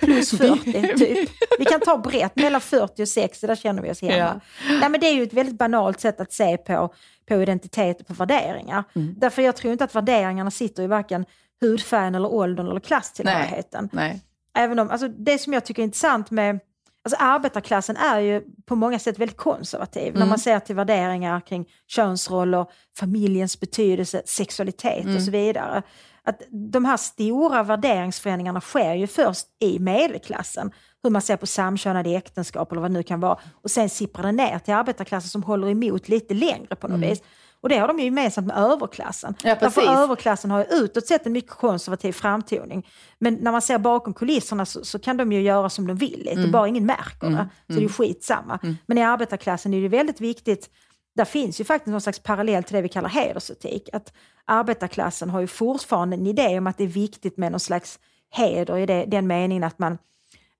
Plus 40, typ. Vi kan ta brett, mellan 40 och 60, där känner vi oss hemma. Nej, men det är ju ett väldigt banalt sätt att se på, på identitet och på värderingar. Mm. Därför jag tror inte att värderingarna sitter i varken hudfärgen eller åldern eller klasstillhörigheten. Nej. Även om, alltså det som jag tycker är intressant med Alltså arbetarklassen är ju på många sätt väldigt konservativ när Mm. man ser till värderingar kring könsroller, familjens betydelse, sexualitet Mm. och så vidare. Att de här stora värderingsförändringarna sker ju först i medelklassen. Hur man ser på samkönade äktenskap eller vad det nu kan vara. Och sen sipprar det ner till arbetarklassen som håller emot lite längre på något vis. Och det har de ju gemensamt med överklassen. Mm. Ja, Därför överklassen har ju utåt sett en mycket konservativ framtoning. Men när man ser bakom kulisserna så, så kan de ju göra som de vill lite, bara ingen märker det. Så det är ju skitsamma. Men i arbetarklassen är det väldigt viktigt, där finns ju faktiskt någon slags parallell till det vi kallar hedersetik. Att arbetarklassen har ju fortfarande en idé om att det är viktigt med någon slags heder i det, den meningen att man,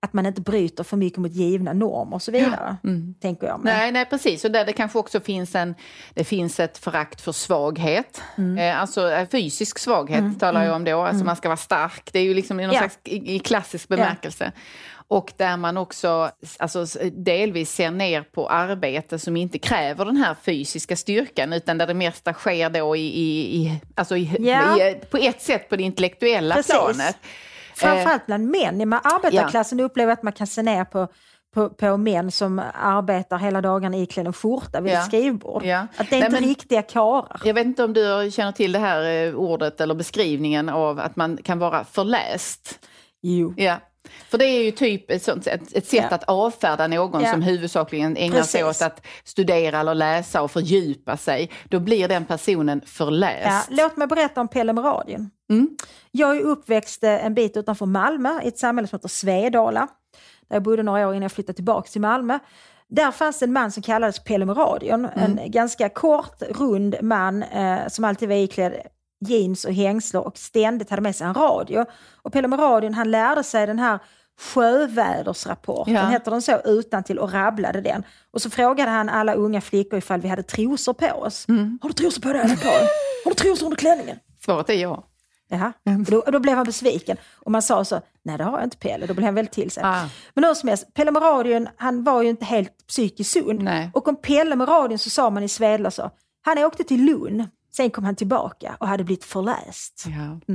att man inte bryter för mycket mot givna normer och så vidare. Tänker jag. med. Nej, nej, precis. Och där det kanske också finns, en, det finns ett förakt för svaghet. Mm. Eh, alltså eh, fysisk svaghet talar jag om då. Alltså man ska vara stark. Det är ju liksom i någon Ja. slags i, i klassisk bemärkelse. Och där man också alltså, delvis ser ner på arbete som inte kräver den här fysiska styrkan utan där det mesta sker då i, i, i, alltså i, Ja. i, på ett sätt på det intellektuella Precis. planet. Framförallt bland män. I arbetarklassen upplever att man kan se ner på, på, på män som arbetar hela dagarna iklädda en skjorta vid Ja. ett skrivbord. Ja. Att det är Nej, inte men- riktiga karlar. Jag vet inte om du känner till det här eh, ordet eller beskrivningen av att man kan vara förläst. Jo. Ja. För det är ju typ ett, sånt, ett, ett sätt Ja. att avfärda någon Ja. som huvudsakligen ägnar sig Precis. åt att studera eller läsa och fördjupa sig. Då blir den personen Ja, förläst. låt mig berätta om Pelle med radion. Mm. Jag är uppväxt eh, en bit utanför Malmö i ett samhälle som heter Svedala. Där jag bodde några år innan jag flyttade tillbaka till Malmö. Där fanns en man som kallades Pelle med radion. En ganska kort, rund man eh, som alltid var iklädd jeans och hängslen och ständigt hade med sig en radio. Och Pelle med radion han lärde sig den här sjövädersrapporten, Ja. heter den så, utan till och rabblade den. Och så frågade han alla unga flickor ifall vi hade trosor på oss. Har du trosor på dig? Har du trosor under klänningen? Svaret är ja. Jaha. Och Då, då blev han besviken. Och man sa så, nej det har jag inte Pelle. Då blev han väldigt till sig. Ah. Men hur som helst, Pelle med radion, han var ju inte helt psykiskt sund. Nej. Och om Pelle med radion så sa man i Svedala så, han åkte till Lund, sen kom han tillbaka och hade blivit förläst. Ja.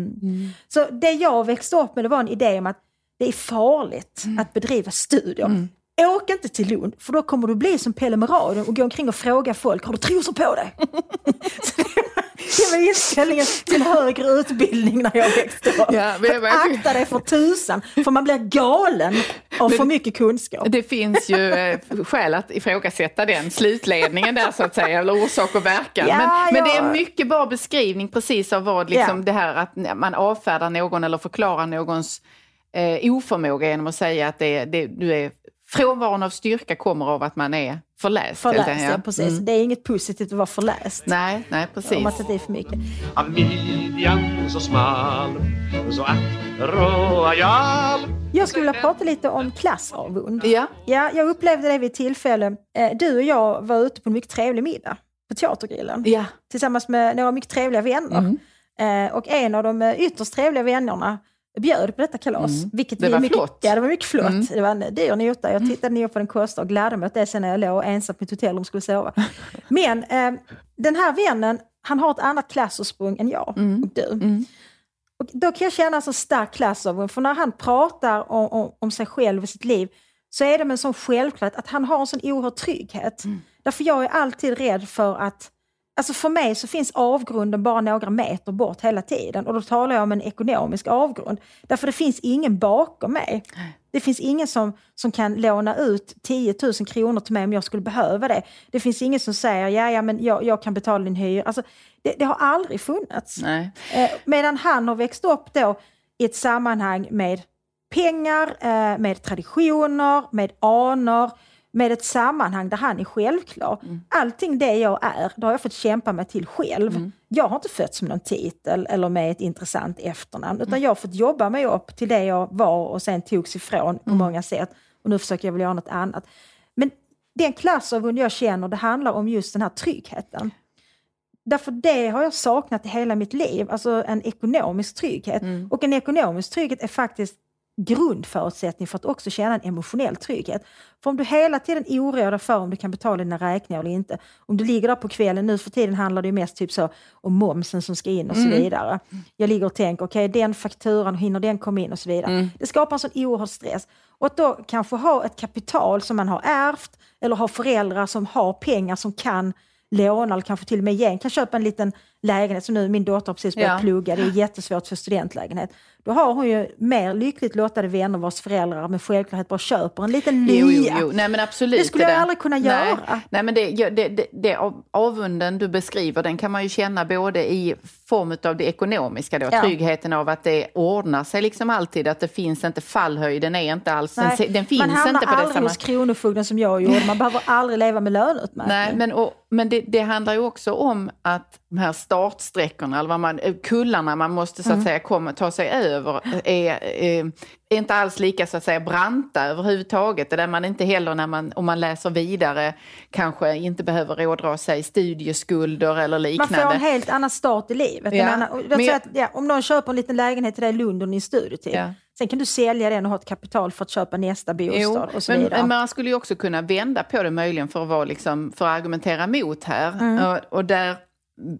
Så det jag växte upp med det var en idé om att det är farligt Mm. att bedriva studier. Åk inte till Lund, för då kommer du bli som Pelle med radion och gå omkring och fråga folk, har du trosor på dig? Det var- inställningen till högre utbildning när jag växte upp. Ja, men akta dig för tusan, för man blir galen av för mycket kunskap. Det finns ju eh, skäl att ifrågasätta den slutledningen där så att säga, eller orsak och verkan. Ja, men, men det ja. är en mycket bra beskrivning precis av vad liksom Ja. det här att man avfärdar någon eller förklarar någons eh, oförmåga genom att säga att det, det, du är, frånvaron av styrka kommer av att man är förläst. Förläst, ja, precis. Det är inget positivt att vara förläst. Nej, nej precis. Om man tar i för mycket. Av midjan så smal Så att royal Jag skulle vilja prata lite om klassavund. Ja, Ja, jag upplevde det vid ett tillfälle. Eh, Du och jag var ute på en mycket trevlig middag på Teatergrillen ja. tillsammans med några mycket trevliga vänner. Mm. Eh, Och en av de eh, ytterst trevliga vännerna bjöd på detta kalas. Vilket Mm. Det vi var mycket, flott. Ja, det var mycket flott. Mm. Det var en dyr nota. Jag tittade ner på den kostade och gladde mig åt det sen när jag låg ensam på ett hotellrum skulle sova. Men eh, den här vännen, han har ett annat klassursprung än jag Mm. och du. Och då kan jag känna en så stark klassavund, för när han pratar om, om, om sig själv och sitt liv så är det med en sån självklarhet att han har en sån oerhörd trygghet. Därför jag är alltid rädd för att Alltså för mig så finns avgrunden bara några meter bort hela tiden och då talar jag om en ekonomisk avgrund. Därför det finns ingen bakom mig. Det finns ingen som, som kan låna ut 10 000 kronor till mig om jag skulle behöva det. Det finns ingen som säger, ja, ja men jag, jag kan betala din hyra. Alltså, det, det har aldrig funnits. Nej. Eh, medan han har växt upp då i ett sammanhang med pengar, eh, med traditioner, med anor, med ett sammanhang där han är självklar. Allting det jag är, det har jag fått kämpa mig till själv. Jag har inte fötts med någon titel eller med ett intressant efternamn, utan jag har fått jobba mig upp till det jag var och sen togs ifrån på många sätt. Och nu försöker jag väl göra något annat. Men den klassavund jag känner, det handlar om just den här tryggheten. Därför det har jag saknat i hela mitt liv, alltså en ekonomisk trygghet. Och en ekonomisk trygghet är faktiskt grundförutsättning för att också känna en emotionell trygghet. För om du hela tiden oroar dig för om du kan betala dina räkningar eller inte, om du ligger där på kvällen, nu för tiden handlar det ju mest typ så om momsen som ska in och så Mm. vidare. Jag ligger och tänker, okej den fakturan, hinner den komma in och så vidare. Mm. Det skapar en sån oerhörd stress. Och att då kanske ha ett kapital som man har ärvt eller ha föräldrar som har pengar som kan låna eller kanske till och med ge, kan köpa en liten lägenhet som nu min dotter har precis börjat Ja. plugga, det är jättesvårt för studentlägenhet. Då har hon ju mer lyckligt lottade vänner vars föräldrar med självklarhet bara köper en liten lya. Jo, jo, jo. Nej, men absolut. Det skulle jag där. aldrig kunna Nej. göra. Nej, men det, det, det, det av- avunden du beskriver, den kan man ju känna både i form av det ekonomiska, då, Ja. tryggheten av att det ordnar sig liksom alltid, att det finns inte fallhöjden är inte alls, den, Nej, den finns man hamnar inte på det aldrig samma... hos Kronofogden som jag gjorde, man behöver aldrig leva med löneutmätning. Nej, men, och, men det, det handlar ju också om att de här startsträckorna, eller vad man, eh, kullarna man måste så att Mm. säga komma, ta sig över, är, är, är inte alls lika så att säga branta överhuvudtaget. Det där man inte heller när man, om man läser vidare, kanske inte behöver ådra sig studieskulder eller Man liknande. får en helt annan start i livet. Ja, annan, jag- att, ja, om någon köper en liten lägenhet till dig i Lund under din studietid, Ja. sen kan du sälja den och ha ett kapital för att köpa nästa bostad och så men, vidare. men man skulle ju också kunna vända på det möjligen för att, vara liksom, för att argumentera mot här. Mm. Och, och där,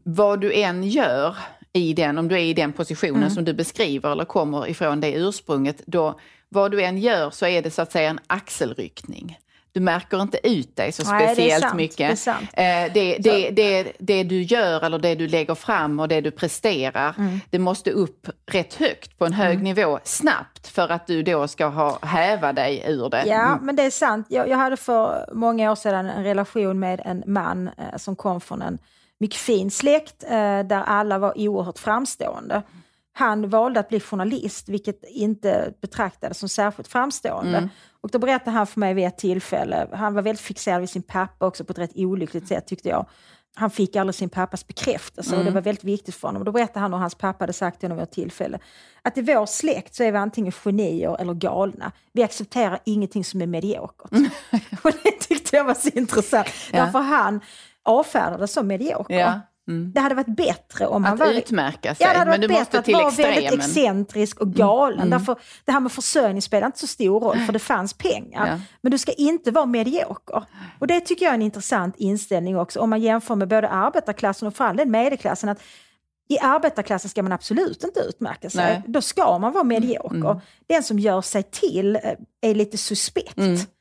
vad du än gör i den, om du är i den positionen Mm. som du beskriver eller kommer ifrån det ursprunget, då vad du än gör så är det så att säga en axelryckning. Du märker inte ut dig så Nej, det är speciellt sant, mycket. det. Eh, det, det, det, det du gör eller det du lägger fram och det du presterar, Mm. det måste upp rätt högt på en hög nivå snabbt för att du då ska ha, häva dig ur det. Ja, men det är sant. Jag, jag hade för många år sedan en relation med en man eh, som kom från en mycket fin släkt eh, där alla var oerhört framstående. Han valde att bli journalist, vilket inte betraktades som särskilt framstående. Och då berättade han för mig vid ett tillfälle, han var väldigt fixerad vid sin pappa också på ett rätt olyckligt sätt tyckte jag. Han fick aldrig sin pappas bekräftelse och det var väldigt viktigt för honom. Då berättade han hur hans pappa hade sagt till honom vid ett tillfälle att i vår släkt så är vi antingen genier eller galna. Vi accepterar ingenting som är mediokert. och det tyckte jag var så intressant. Ja. Därför han avfärdades som medioker. Ja. Mm. Det hade varit bättre om han Att var... utmärka sig, Ja, det hade men varit du måste bättre att till vara väldigt extremen. Mm. excentrisk och galen. Därför, det här med försörjning spelar inte så stor roll, för det fanns pengar. Ja. Men du ska inte vara medioker. Och det tycker jag är en intressant inställning också, om man jämför med både arbetarklassen och för all del medelklassen. Att i arbetarklassen ska man absolut inte utmärka sig. Nej. Då ska man vara medioker. Den som gör sig till eh, är lite suspekt,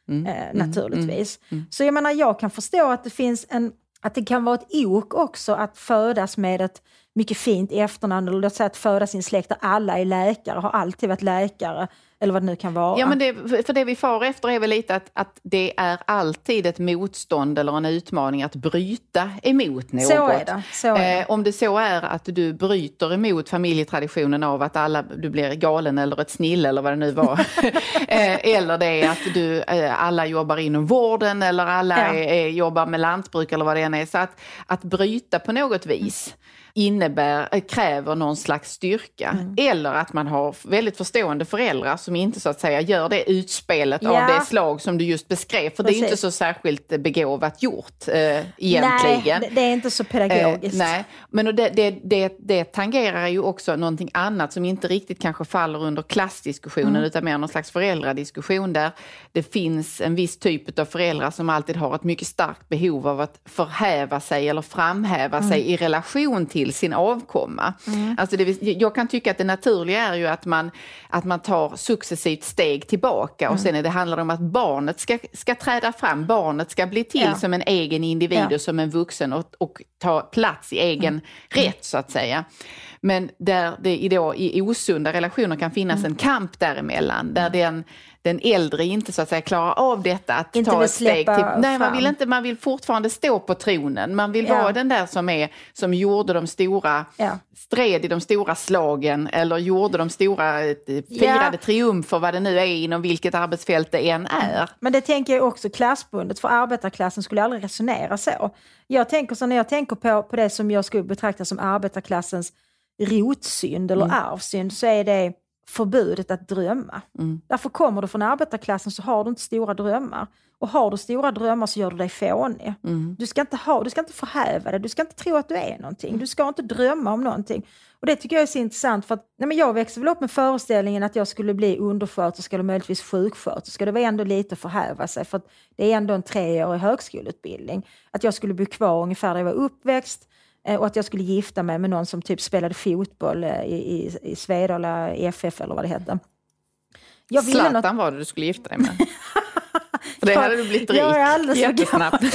Mm. eh, naturligtvis. Så jag menar, jag kan förstå att det finns en att det kan vara ett ok också att födas med ett mycket fint efternamn, eller låt säga att födas i en släkt där alla är läkare, har alltid varit läkare, eller vad det nu kan vara. Ja, men det, för det vi far efter är väl lite att, att det är alltid ett motstånd eller en utmaning att bryta emot något. Så är det, så är det. Eh, om det så är att du bryter emot familjetraditionen av att alla, du blir galen eller ett snille eller vad det nu var. eh, eller det är att du, eh, alla jobbar inom vården eller alla Ja. är, är, jobbar med lantbruk eller vad det än är. Så att, att bryta på något vis innebär, eh, kräver någon slags styrka. Mm. Eller att man har väldigt förstående föräldrar som inte så att säga gör det utspelet Ja. av det slag som du just beskrev. För det är inte Precis. så särskilt eh, begåvat gjort eh, egentligen. Nej, det, är inte så pedagogiskt. Eh, nej, men och det, det, det, det tangerar ju också någonting annat som inte riktigt kanske faller under klassdiskussionen utan mer någon slags föräldradiskussion där det finns en viss typ av föräldrar som alltid har ett mycket starkt behov av att förhäva sig eller framhäva sig i relation till sin avkomma. Alltså det, jag kan tycka att det naturliga är ju att man, att man tar successivt steg tillbaka och sen är det handlar det om att barnet ska, ska träda fram, barnet ska bli till Ja. som en egen individ Ja. och som en vuxen och, och ta plats i egen rätt så att säga. Men där det i, då, i osunda relationer kan finnas en kamp däremellan, där den, den äldre inte så att säga klarar av detta, att Inte ta ett steg till... Nej, man vill, inte, man vill fortfarande stå på tronen. Man vill Ja. vara den där som, är, som gjorde de stora, Ja. stred i de stora slagen eller gjorde de stora, eh, firade Ja. triumfer, vad det nu är inom vilket arbetsfält det än är. Men det tänker jag också klassbundet, för arbetarklassen skulle aldrig resonera så. Jag tänker så när jag tänker på, på det som jag skulle betrakta som arbetarklassens rotsynd eller Mm. arvsynd, så är det förbudet att drömma. Mm. Därför kommer du från arbetarklassen så har du inte stora drömmar. Och har du stora drömmar så gör du dig fånig. Mm. Du ska inte ha, du ska inte förhäva dig, du ska inte tro att du är någonting. Du ska inte drömma om någonting. Och det tycker jag är så intressant för att nej men jag växte väl upp med föreställningen att jag skulle bli undersköterska eller möjligtvis sjuksköterska. Det var ändå lite att förhäva sig för att det är ändå en treårig högskoleutbildning. Att jag skulle bo kvar ungefär där jag var uppväxt och att jag skulle gifta mig med någon som typ spelade fotboll eh, i, i, i Svedala FF eller vad det hette. Jag ville något- Zlatan var det du skulle gifta dig med. För det Ja, hade du blivit rik jag är alldeles för jättesnabbt.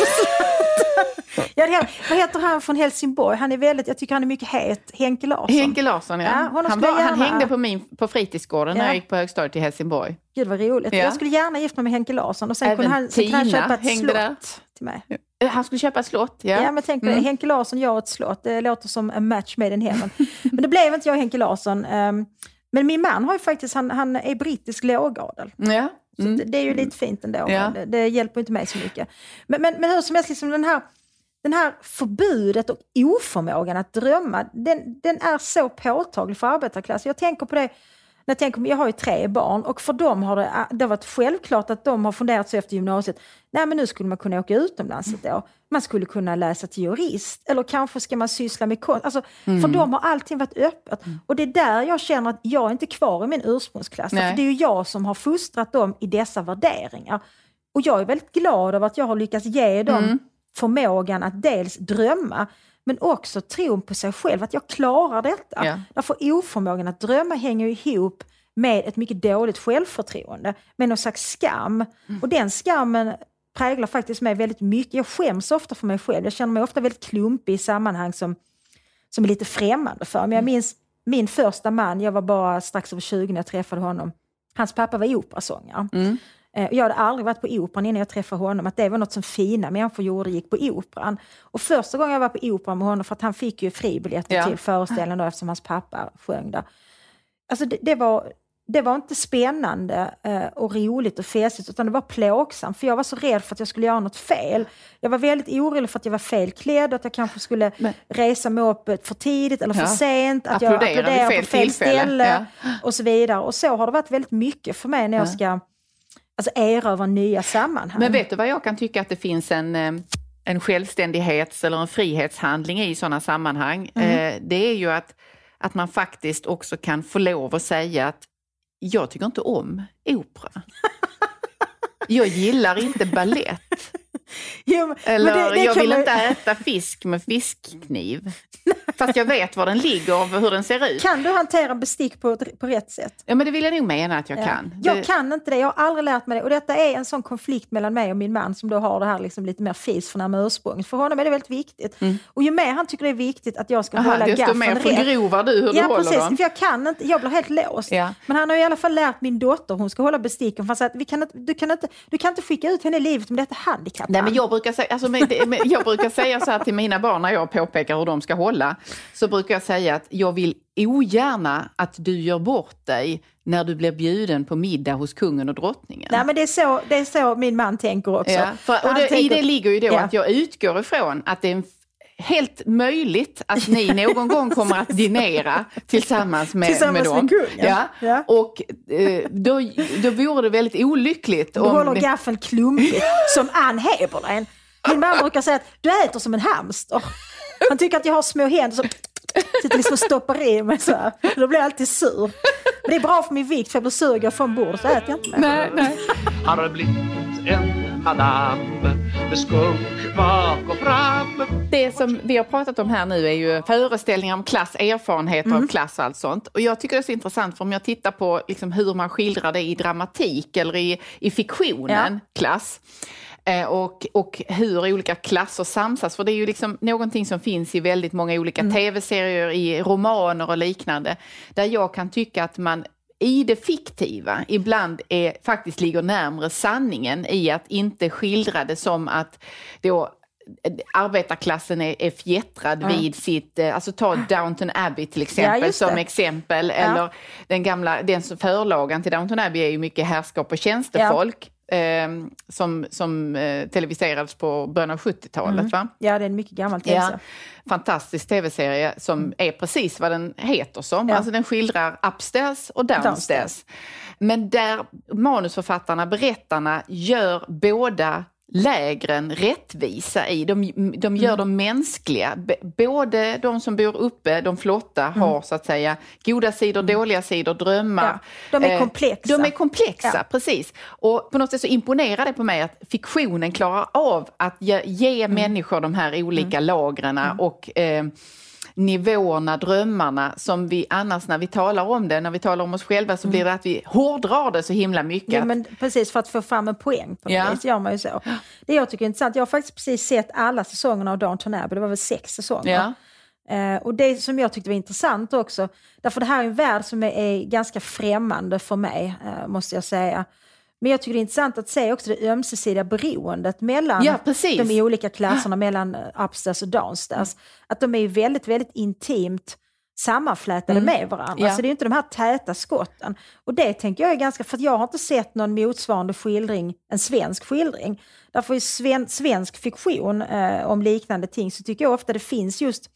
Ja, det här, vad heter han från Helsingborg? Han är väldigt, jag tycker han är mycket het. Henke Larsson. Henke Larsson, ja. Ja, han, var, han hängde på, min, på fritidsgården när Ja. jag gick på högstadiet i Helsingborg. Gud vad roligt. Ja. Jag skulle gärna gifta mig med Henke Larsson och sen Även kunde han, sen kunde han köpa ett hängde slott där. Till mig. Eh, Han skulle köpa ett slott, ja. Ja, men tänk på Mm. det. Henke Larsson, och ett slott. Det låter som en match made in heaven. men det blev inte jag och Henke Larsson. Ehm, men min man har ju faktiskt, han, han är brittisk lågadel. ja. Så Mm. det, det är ju lite fint ändå. Ja. Det, det hjälper inte mig så mycket. Men, men, men hur som helst, liksom den här den här förbudet och oförmågan att drömma, den, den är så påtaglig för arbetarklassen. Jag tänker på det, jag, tänker, jag har ju tre barn och för dem har det, det har varit självklart att de har funderat så efter gymnasiet, nej men nu skulle man kunna åka utomlands ett år. Man skulle kunna läsa till jurist eller kanske ska man syssla med konst. Alltså, För dem har allting varit öppet. Och det är där jag känner att jag är inte kvar i min ursprungsklass. Nej. För det är ju jag som har fostrat dem i dessa värderingar. Och jag är väldigt glad över att jag har lyckats ge dem förmågan att dels drömma men också tron på sig själv, att jag klarar detta. Ja. Därför oförmågan att drömma hänger ihop med ett mycket dåligt självförtroende, med någon slags skam. Och den skammen präglar faktiskt mig väldigt mycket. Jag skäms ofta för mig själv. Jag känner mig ofta väldigt klumpig i sammanhang som, som är lite främmande för mig. Jag minns min första man, jag var bara strax över 20 när jag träffade honom. Hans pappa var operasångare. Och Jag hade aldrig varit på operan innan jag träffade honom, att det var något som fina människor gjorde, gick på operan. Och första gången jag var på operan med honom, för att han fick ju fribiljetter Ja. till föreställningen då, eftersom hans pappa sjöng där. Alltså det, det, var, det var inte spännande eh, och roligt och festligt, utan det var plågsamt, för jag var så rädd för att jag skulle göra något fel. Jag var väldigt orolig för att jag var felklädd, att jag kanske skulle Men- resa mig upp för tidigt eller för Ja. sent, att Applådera jag applåderar fel på fel tillfälle. ställe Ja. och så vidare. Och så har det varit väldigt mycket för mig när jag Ja. ska alltså, erövra nya sammanhang. Men vet du vad jag kan tycka att det finns en, eh, en självständighets eller en frihetshandling i sådana sammanhang? Mm. Det är ju att, att man faktiskt också kan få lov att säga att jag tycker inte om opera. Jag gillar inte ballett. Jo, Eller det- det jag vill man- inte äta fisk med fiskkniv. Fast jag vet var den ligger och hur den ser ut. Kan du hantera bestick på, på rätt sätt? Ja, men det vill jag nog mena att jag Ja. kan. Jag Det- kan inte det, jag har aldrig lärt mig det. Och detta är en sån konflikt mellan mig och min man som då har det här liksom lite mer fis för med ursprunget. För honom är det väldigt viktigt. Och ju mer han tycker det är viktigt att jag ska Mm. Aha, hålla desto gaffeln mer rätt. förgrovar du hur du Ja håller precis, dem. för jag kan inte, jag blir helt låst. Ja. Men han har i alla fall lärt min dotter, hon ska hålla besticken, för han säger att vi kan inte, du, kan inte, du kan inte skicka ut henne i livet med detta handikapp. Nej, men jag, brukar säga, alltså, men jag brukar säga så här till mina barn när jag påpekar hur de ska hålla. Så brukar jag säga att jag vill ogärna att du gör bort dig när du blir bjuden på middag hos kungen och drottningen. Nej men det är, så, det är så min man tänker också. Ja, för, och det, I tänker- det ligger ju då Ja. att jag utgår ifrån att det är en helt möjligt att ni någon gång kommer att dinera tillsammans med, Tillsammans med med dem. kungen. Ja. Ja. Och eh, då, då vore det väldigt olyckligt Du håller det, gaffeln klumpigt, som Ann Heberlein. Min man brukar säga att du äter som en hamster. Han tycker att jag har små händer som sitter liksom och stoppar i mig så här. Då blir jag alltid sur. Men det är bra för min vikt, för jag blir sur går jag från bordet så äter jag inte mer. Nej, nej. Har blivit en madam med skunk bak och fram Det som vi har pratat om här nu är ju föreställningar om klass, erfarenheter Mm. av klass och allt sånt. Och jag tycker det är så intressant för om jag tittar på liksom hur man skildrar det i dramatik eller i, i fiktionen, klass. Eh, Och, och hur olika klasser samsas. För det är ju liksom någonting som finns i väldigt många olika Mm. tv-serier, i romaner och liknande. Där jag kan tycka att man i det fiktiva ibland är, faktiskt ligger närmre sanningen i att inte skildra det som att då arbetarklassen är, är fjättrad vid sitt, eh, alltså ta Downton Abbey till Ja, exempel just som exempel, eller den gamla, den förlagan till Downton Abbey är ju mycket herrskap och tjänstefolk. Eh, som, som eh, televiserades på början av 70-talet. Mm. Va? Ja, det är en mycket gammal tv-serie. Ja, fantastisk tv-serie som mm. är precis vad den heter som. Ja. Alltså den skildrar upstairs och downstairs. downstairs. Men där manusförfattarna, berättarna, gör båda lägren rättvisa i. De, de gör mm. dem mänskliga. B både de som bor uppe, de flotta, mm. har så att säga goda sidor, mm. dåliga sidor, drömmar. Ja, de är komplexa. Eh, de är komplexa, ja. precis. Och på något sätt så imponerar det på mig att fiktionen klarar av att ge, ge mm. människor de här olika mm. lagren mm. och eh, nivåerna, drömmarna som vi annars när vi talar om det, när vi talar om oss själva så mm. blir det att vi hårdrar det så himla mycket. Ja, men precis, för att få fram en poäng på ja. vis gör man ju så. Det jag tycker är intressant, jag har faktiskt precis sett alla säsongerna av Downton Abbey, det var väl sex säsonger. Ja. Eh, och det som jag tyckte var intressant också, därför det här är en värld som är, är ganska främmande för mig, eh, måste jag säga. Men jag tycker det är intressant att se också det ömsesidiga beroendet mellan ja, de olika klasserna, mellan eh, upstairs och downstairs. Att de är väldigt, väldigt intimt sammanflätade mm. med varandra. Ja. Så det är inte de här täta skotten. Och det tänker jag är ganska, för jag har inte sett någon motsvarande skildring, en svensk skildring. Därför i sven, svensk fiktion eh, om liknande ting så tycker jag ofta det finns just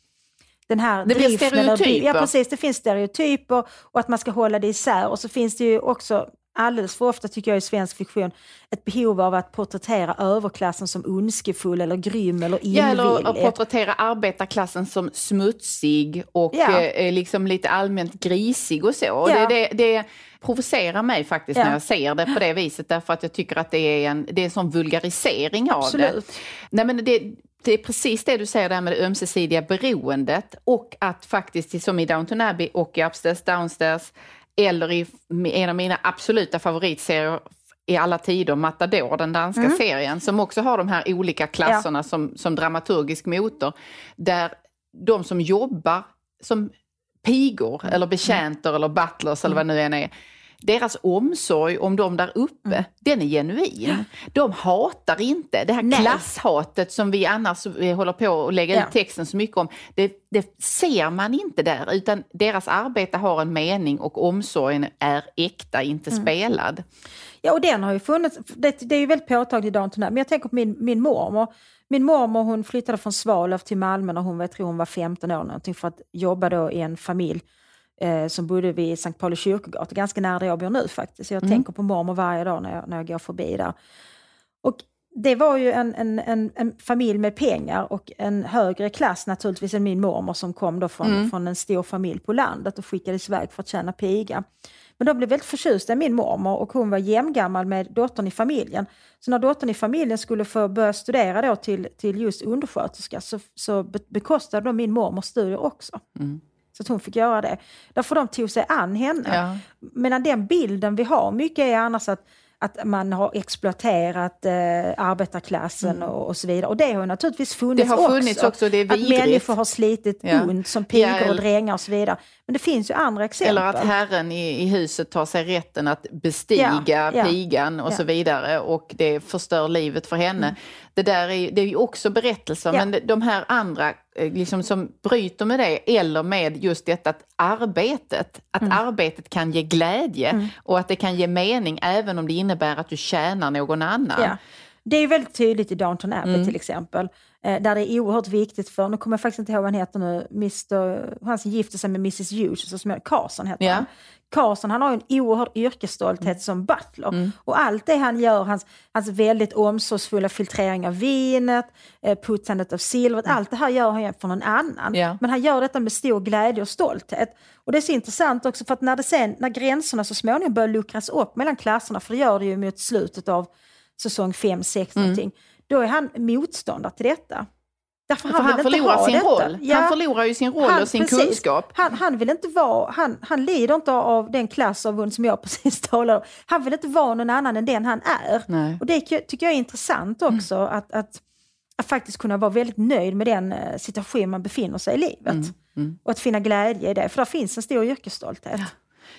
den här det driften. Stereotyper. ja precis, det finns stereotyper och att man ska hålla det isär. Och så finns det ju också alldeles för ofta tycker jag i svensk fiktion ett behov av att porträttera överklassen som ondskefull eller grym eller illvillig. Ja, eller att porträttera arbetarklassen som smutsig och ja. eh, liksom lite allmänt grisig och så. Och ja. det, det, det provocerar mig faktiskt ja. när jag ser det på det viset därför att jag tycker att det är en, det är en sån vulgarisering av Absolut. det. Nej, men det det är precis det du säger där med det ömsesidiga beroendet och att faktiskt som i Downton Abbey och i Upstairs Downstairs eller i en av mina absoluta favoritserier i alla tider, Matador, den danska mm. serien, som också har de här olika klasserna ja. som, som dramaturgisk motor. Där de som jobbar som pigor eller betjänter mm. eller butlers eller vad nu än är, deras omsorg om dem där uppe, mm. den är genuin. De hatar inte det här Nej. klasshatet som vi annars håller på att lägga ja. ut texten så mycket om. Det, det, ser man inte där, utan deras arbete har en mening och omsorgen är äkta, inte mm. spelad. Ja, och den har ju funnits, det, det är ju väldigt påtagligt i Downton men jag tänker på min, min mormor. Min mormor hon flyttade från Svalöv till Malmö när hon var, jag tror hon var 15 år någonting för att jobba då i en familj eh, som bodde vid Sankt Pauli kyrkogata, ganska nära där jag bor nu faktiskt. Jag mm. tänker på mormor varje dag när jag, när jag går förbi där. Och det var ju en, en, en, en, familj med pengar och en högre klass naturligtvis än min mormor som kom då från, mm. från en stor familj på landet och skickades iväg för att tjäna piga. Men de blev väldigt förtjusta i min mormor och hon var jämngammal med dottern i familjen. Så när dottern i familjen skulle få börja studera då till, till just undersköterska så, så bekostade de min mormors studier också. Mm. Så att hon fick göra det. Därför de tog sig an henne. Ja. Medan den bilden vi har mycket är annars att att man har exploaterat eh, arbetarklassen mm. och, och, så vidare. Och det har naturligtvis funnits, det har funnits också. också det är att människor har slitit ja. ont som pigor ja, och drängar och så vidare. Men det finns ju andra exempel. Eller att herren i, i huset tar sig rätten att bestiga ja, pigan och så vidare och det förstör livet för henne. Mm. Det där är, det är ju också berättelser, men de här andra liksom som bryter med det eller med just detta att arbetet, att mm. arbetet kan ge glädje mm. och att det kan ge mening även om det innebär att du tjänar någon annan. Ja. Det är väldigt tydligt i Downton Abbey mm. till exempel. Eh, där det är oerhört viktigt för, nu kommer jag faktiskt inte ihåg vad han heter nu, Mr, han som gifte sig med Mrs Hughes, som Carson heter ja. Carson han har en oerhörd yrkesstolthet mm. som butler. Mm. Och allt det han gör, hans, hans väldigt omsorgsfulla filtrering av vinet, eh, putsandet av silvret, mm. allt det här gör han för någon annan. Ja. Men han gör detta med stor glädje och stolthet. Och det är så intressant också för att när, det sen, när gränserna så småningom börjar luckras upp mellan klasserna, för det gör det ju mot slutet av säsong 5, 6 mm. någonting, då är han motståndare till detta. Därför han, han förlorar sin detta. roll. Ja. Han förlorar ju sin roll han, och sin precis. kunskap. Han, han, vill inte vara, han, han lider inte av den klassavund som jag precis talade om. Han vill inte vara någon annan än den han är. Nej. Och det tycker jag är intressant också, mm. att, att, att, faktiskt kunna vara väldigt nöjd med den eh, situation man befinner sig i livet. Mm. Mm. Och att finna glädje i det, för där finns en stor yrkesstolthet. Ja.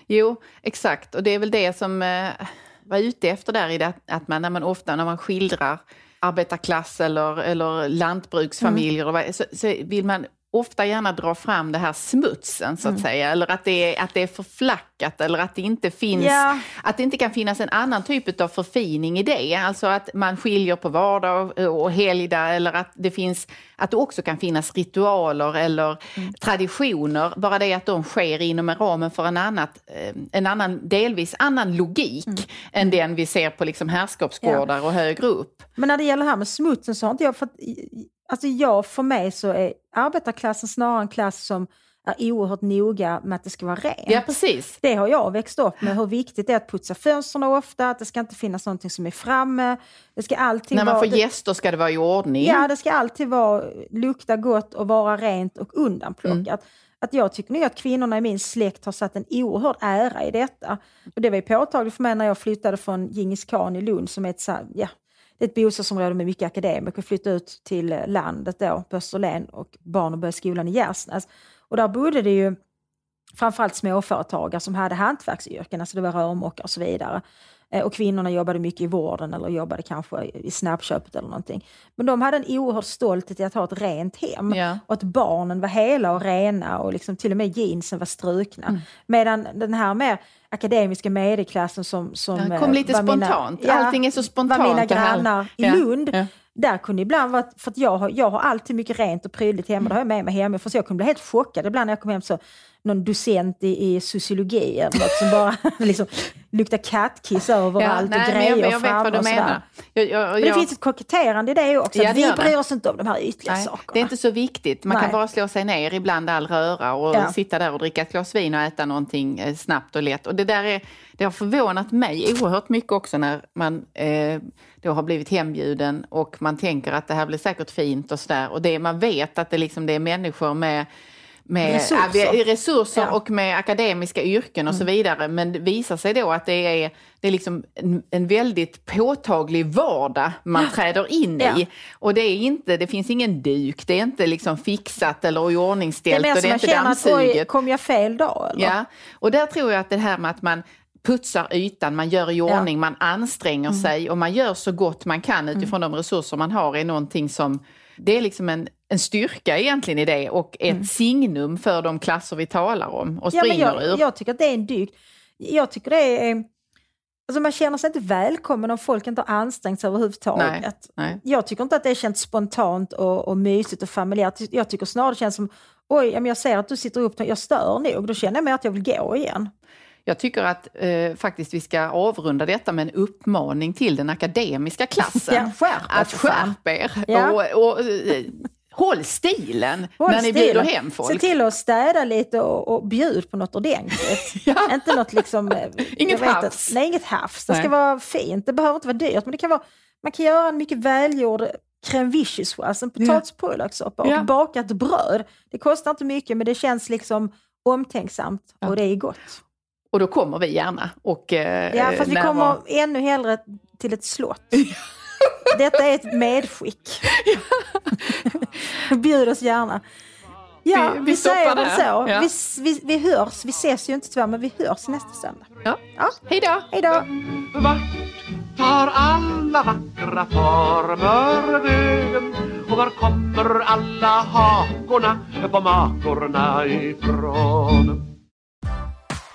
Jo, exakt. Och det är väl det som eh, var ute efter där i det, att man, när man ofta när man skildrar arbetarklass eller, eller lantbruksfamiljer, mm. så, så vill man ofta gärna drar fram det här smutsen så att säga. Eller att det, är, att det är förflackat eller att det inte finns, Ja. att det inte kan finnas en annan typ av förfining i det. Alltså att man skiljer på vardag och helgdag eller att det finns, att det också kan finnas ritualer eller traditioner. Bara det att de sker inom en ramen för en, annat, eh, en annan, delvis annan logik än den vi ser på liksom herrskapsgårdar och högre upp. Men när det gäller det här med smutsen så har inte jag fått... Alltså jag, för mig så är arbetarklassen snarare en klass som är oerhört noga med att det ska vara rent. Ja, precis. Det har jag växt upp med, hur viktigt det är att putsa fönstren ofta, att det ska inte finnas någonting som är framme. Det ska alltid När man vara... får gäster ska det vara i ordning. Ja, det ska alltid vara, lukta gott och vara rent och undanplockat. Mm. Att jag tycker nog att kvinnorna i min släkt har satt en oerhörd ära i detta. Och det var ju påtagligt för mig när jag flyttade från Djingis khan i Lund som är ett, ja, det är ett bostadsområde med mycket akademiker. Flyttade ut till landet då, på Österlen och barnen började skolan i Gärsnäs. Och där bodde det ju framförallt småföretagare som hade hantverksyrken, alltså det var rörmokare och så vidare. Eh, Och kvinnorna jobbade mycket i vården eller jobbade kanske i snabbköpet eller någonting. Men de hade en oerhörd stolthet i att ha ett rent hem. Ja. Och att barnen var hela och rena och liksom till och med jeansen var strukna. Mm. Medan den här mer akademiska medelklassen som, som Det kom eh, lite var mina- spontant. ja, Allting är så spontant. var mina grannar i Lund. ja. Där kunde ibland vara, för att jag har, jag har alltid mycket rent och prydligt hemma, det har jag med mig hemifrån, så jag kunde bli helt chockad ibland när jag kom hem så någon docent i, i sociologi eller något som bara liksom luktar kattkiss överallt nej, och men grejer jag, jag vet vad du menar. Jag, jag, Men det finns ett koketterande i det också, Ja, det vi bryr oss inte om de här ytliga Nej, sakerna. det är inte så viktigt. Man kan Nej. bara slå sig ner ibland all röra och Ja. sitta där och dricka ett glas vin och äta någonting eh, snabbt och lätt. Och det där är, det har förvånat mig oerhört mycket också när man eh, då har blivit hembjuden och man tänker att det här blir säkert fint och sådär. Och det, man vet att det, liksom, det är människor med med Resurser. ja, vi- resurser Ja. och med akademiska yrken och så vidare. Men det visar sig då att det är, det är liksom en, en väldigt påtaglig vardag man träder in Ja. i. Och det är inte, det finns ingen duk, det är inte liksom fixat eller det är iordningställt mer och det som är man inte känner att dammsuget. kom jag fel dag? Eller? Ja, och där tror jag att det här med att man putsar ytan, man gör i ordning, man anstränger Mm. sig och man gör så gott man kan utifrån de resurser man har är någonting som det är liksom en, en styrka egentligen i det och ett signum för de klasser vi talar om och Mm. Ja, men springer jag, ur. jag tycker att det är en dygd. Jag tycker det är... Alltså man känner sig inte välkommen om folk inte har ansträngt sig överhuvudtaget. Nej, nej. Jag tycker inte att det känns spontant och, och mysigt och familjärt. Jag tycker snarare det känns som, oj, ja, jag ser att du sitter upp, jag stör nog. Då känner jag mer att jag vill gå igen. Jag tycker att eh, faktiskt vi ska avrunda detta med en uppmaning till den akademiska klassen. Ja, skärp att skärp er Ja. och, och eh, håll stilen Håll när ni stilen. bjuder hem folk. Se till att städa lite och, och bjud på något ordentligt. Ja. Inte något liksom... eh, Inget hafs. Att, nej, inget hafs. Det Nej. ska vara fint. Det behöver inte vara dyrt, men det kan vara, man kan göra en mycket välgjord crème vichy alltså en potatis och purjolökssoppa och Ja. bakat bröd. Det kostar inte mycket, men det känns liksom omtänksamt och det är gott. Och då kommer vi gärna. Och, eh, Ja, fast vi kommer ännu hellre till ett slott. Detta är ett medskick. Bjud oss gärna. Ja, Vi- vi, vi säger väl så. Ja. Vi, vi, vi hörs, vi ses ju inte tyvärr, men vi hörs nästa söndag. Ja. Ja. Hej då! Hej då! Vart tar alla vackra former vägen? Och var kommer alla hakorna på makorna ifrån?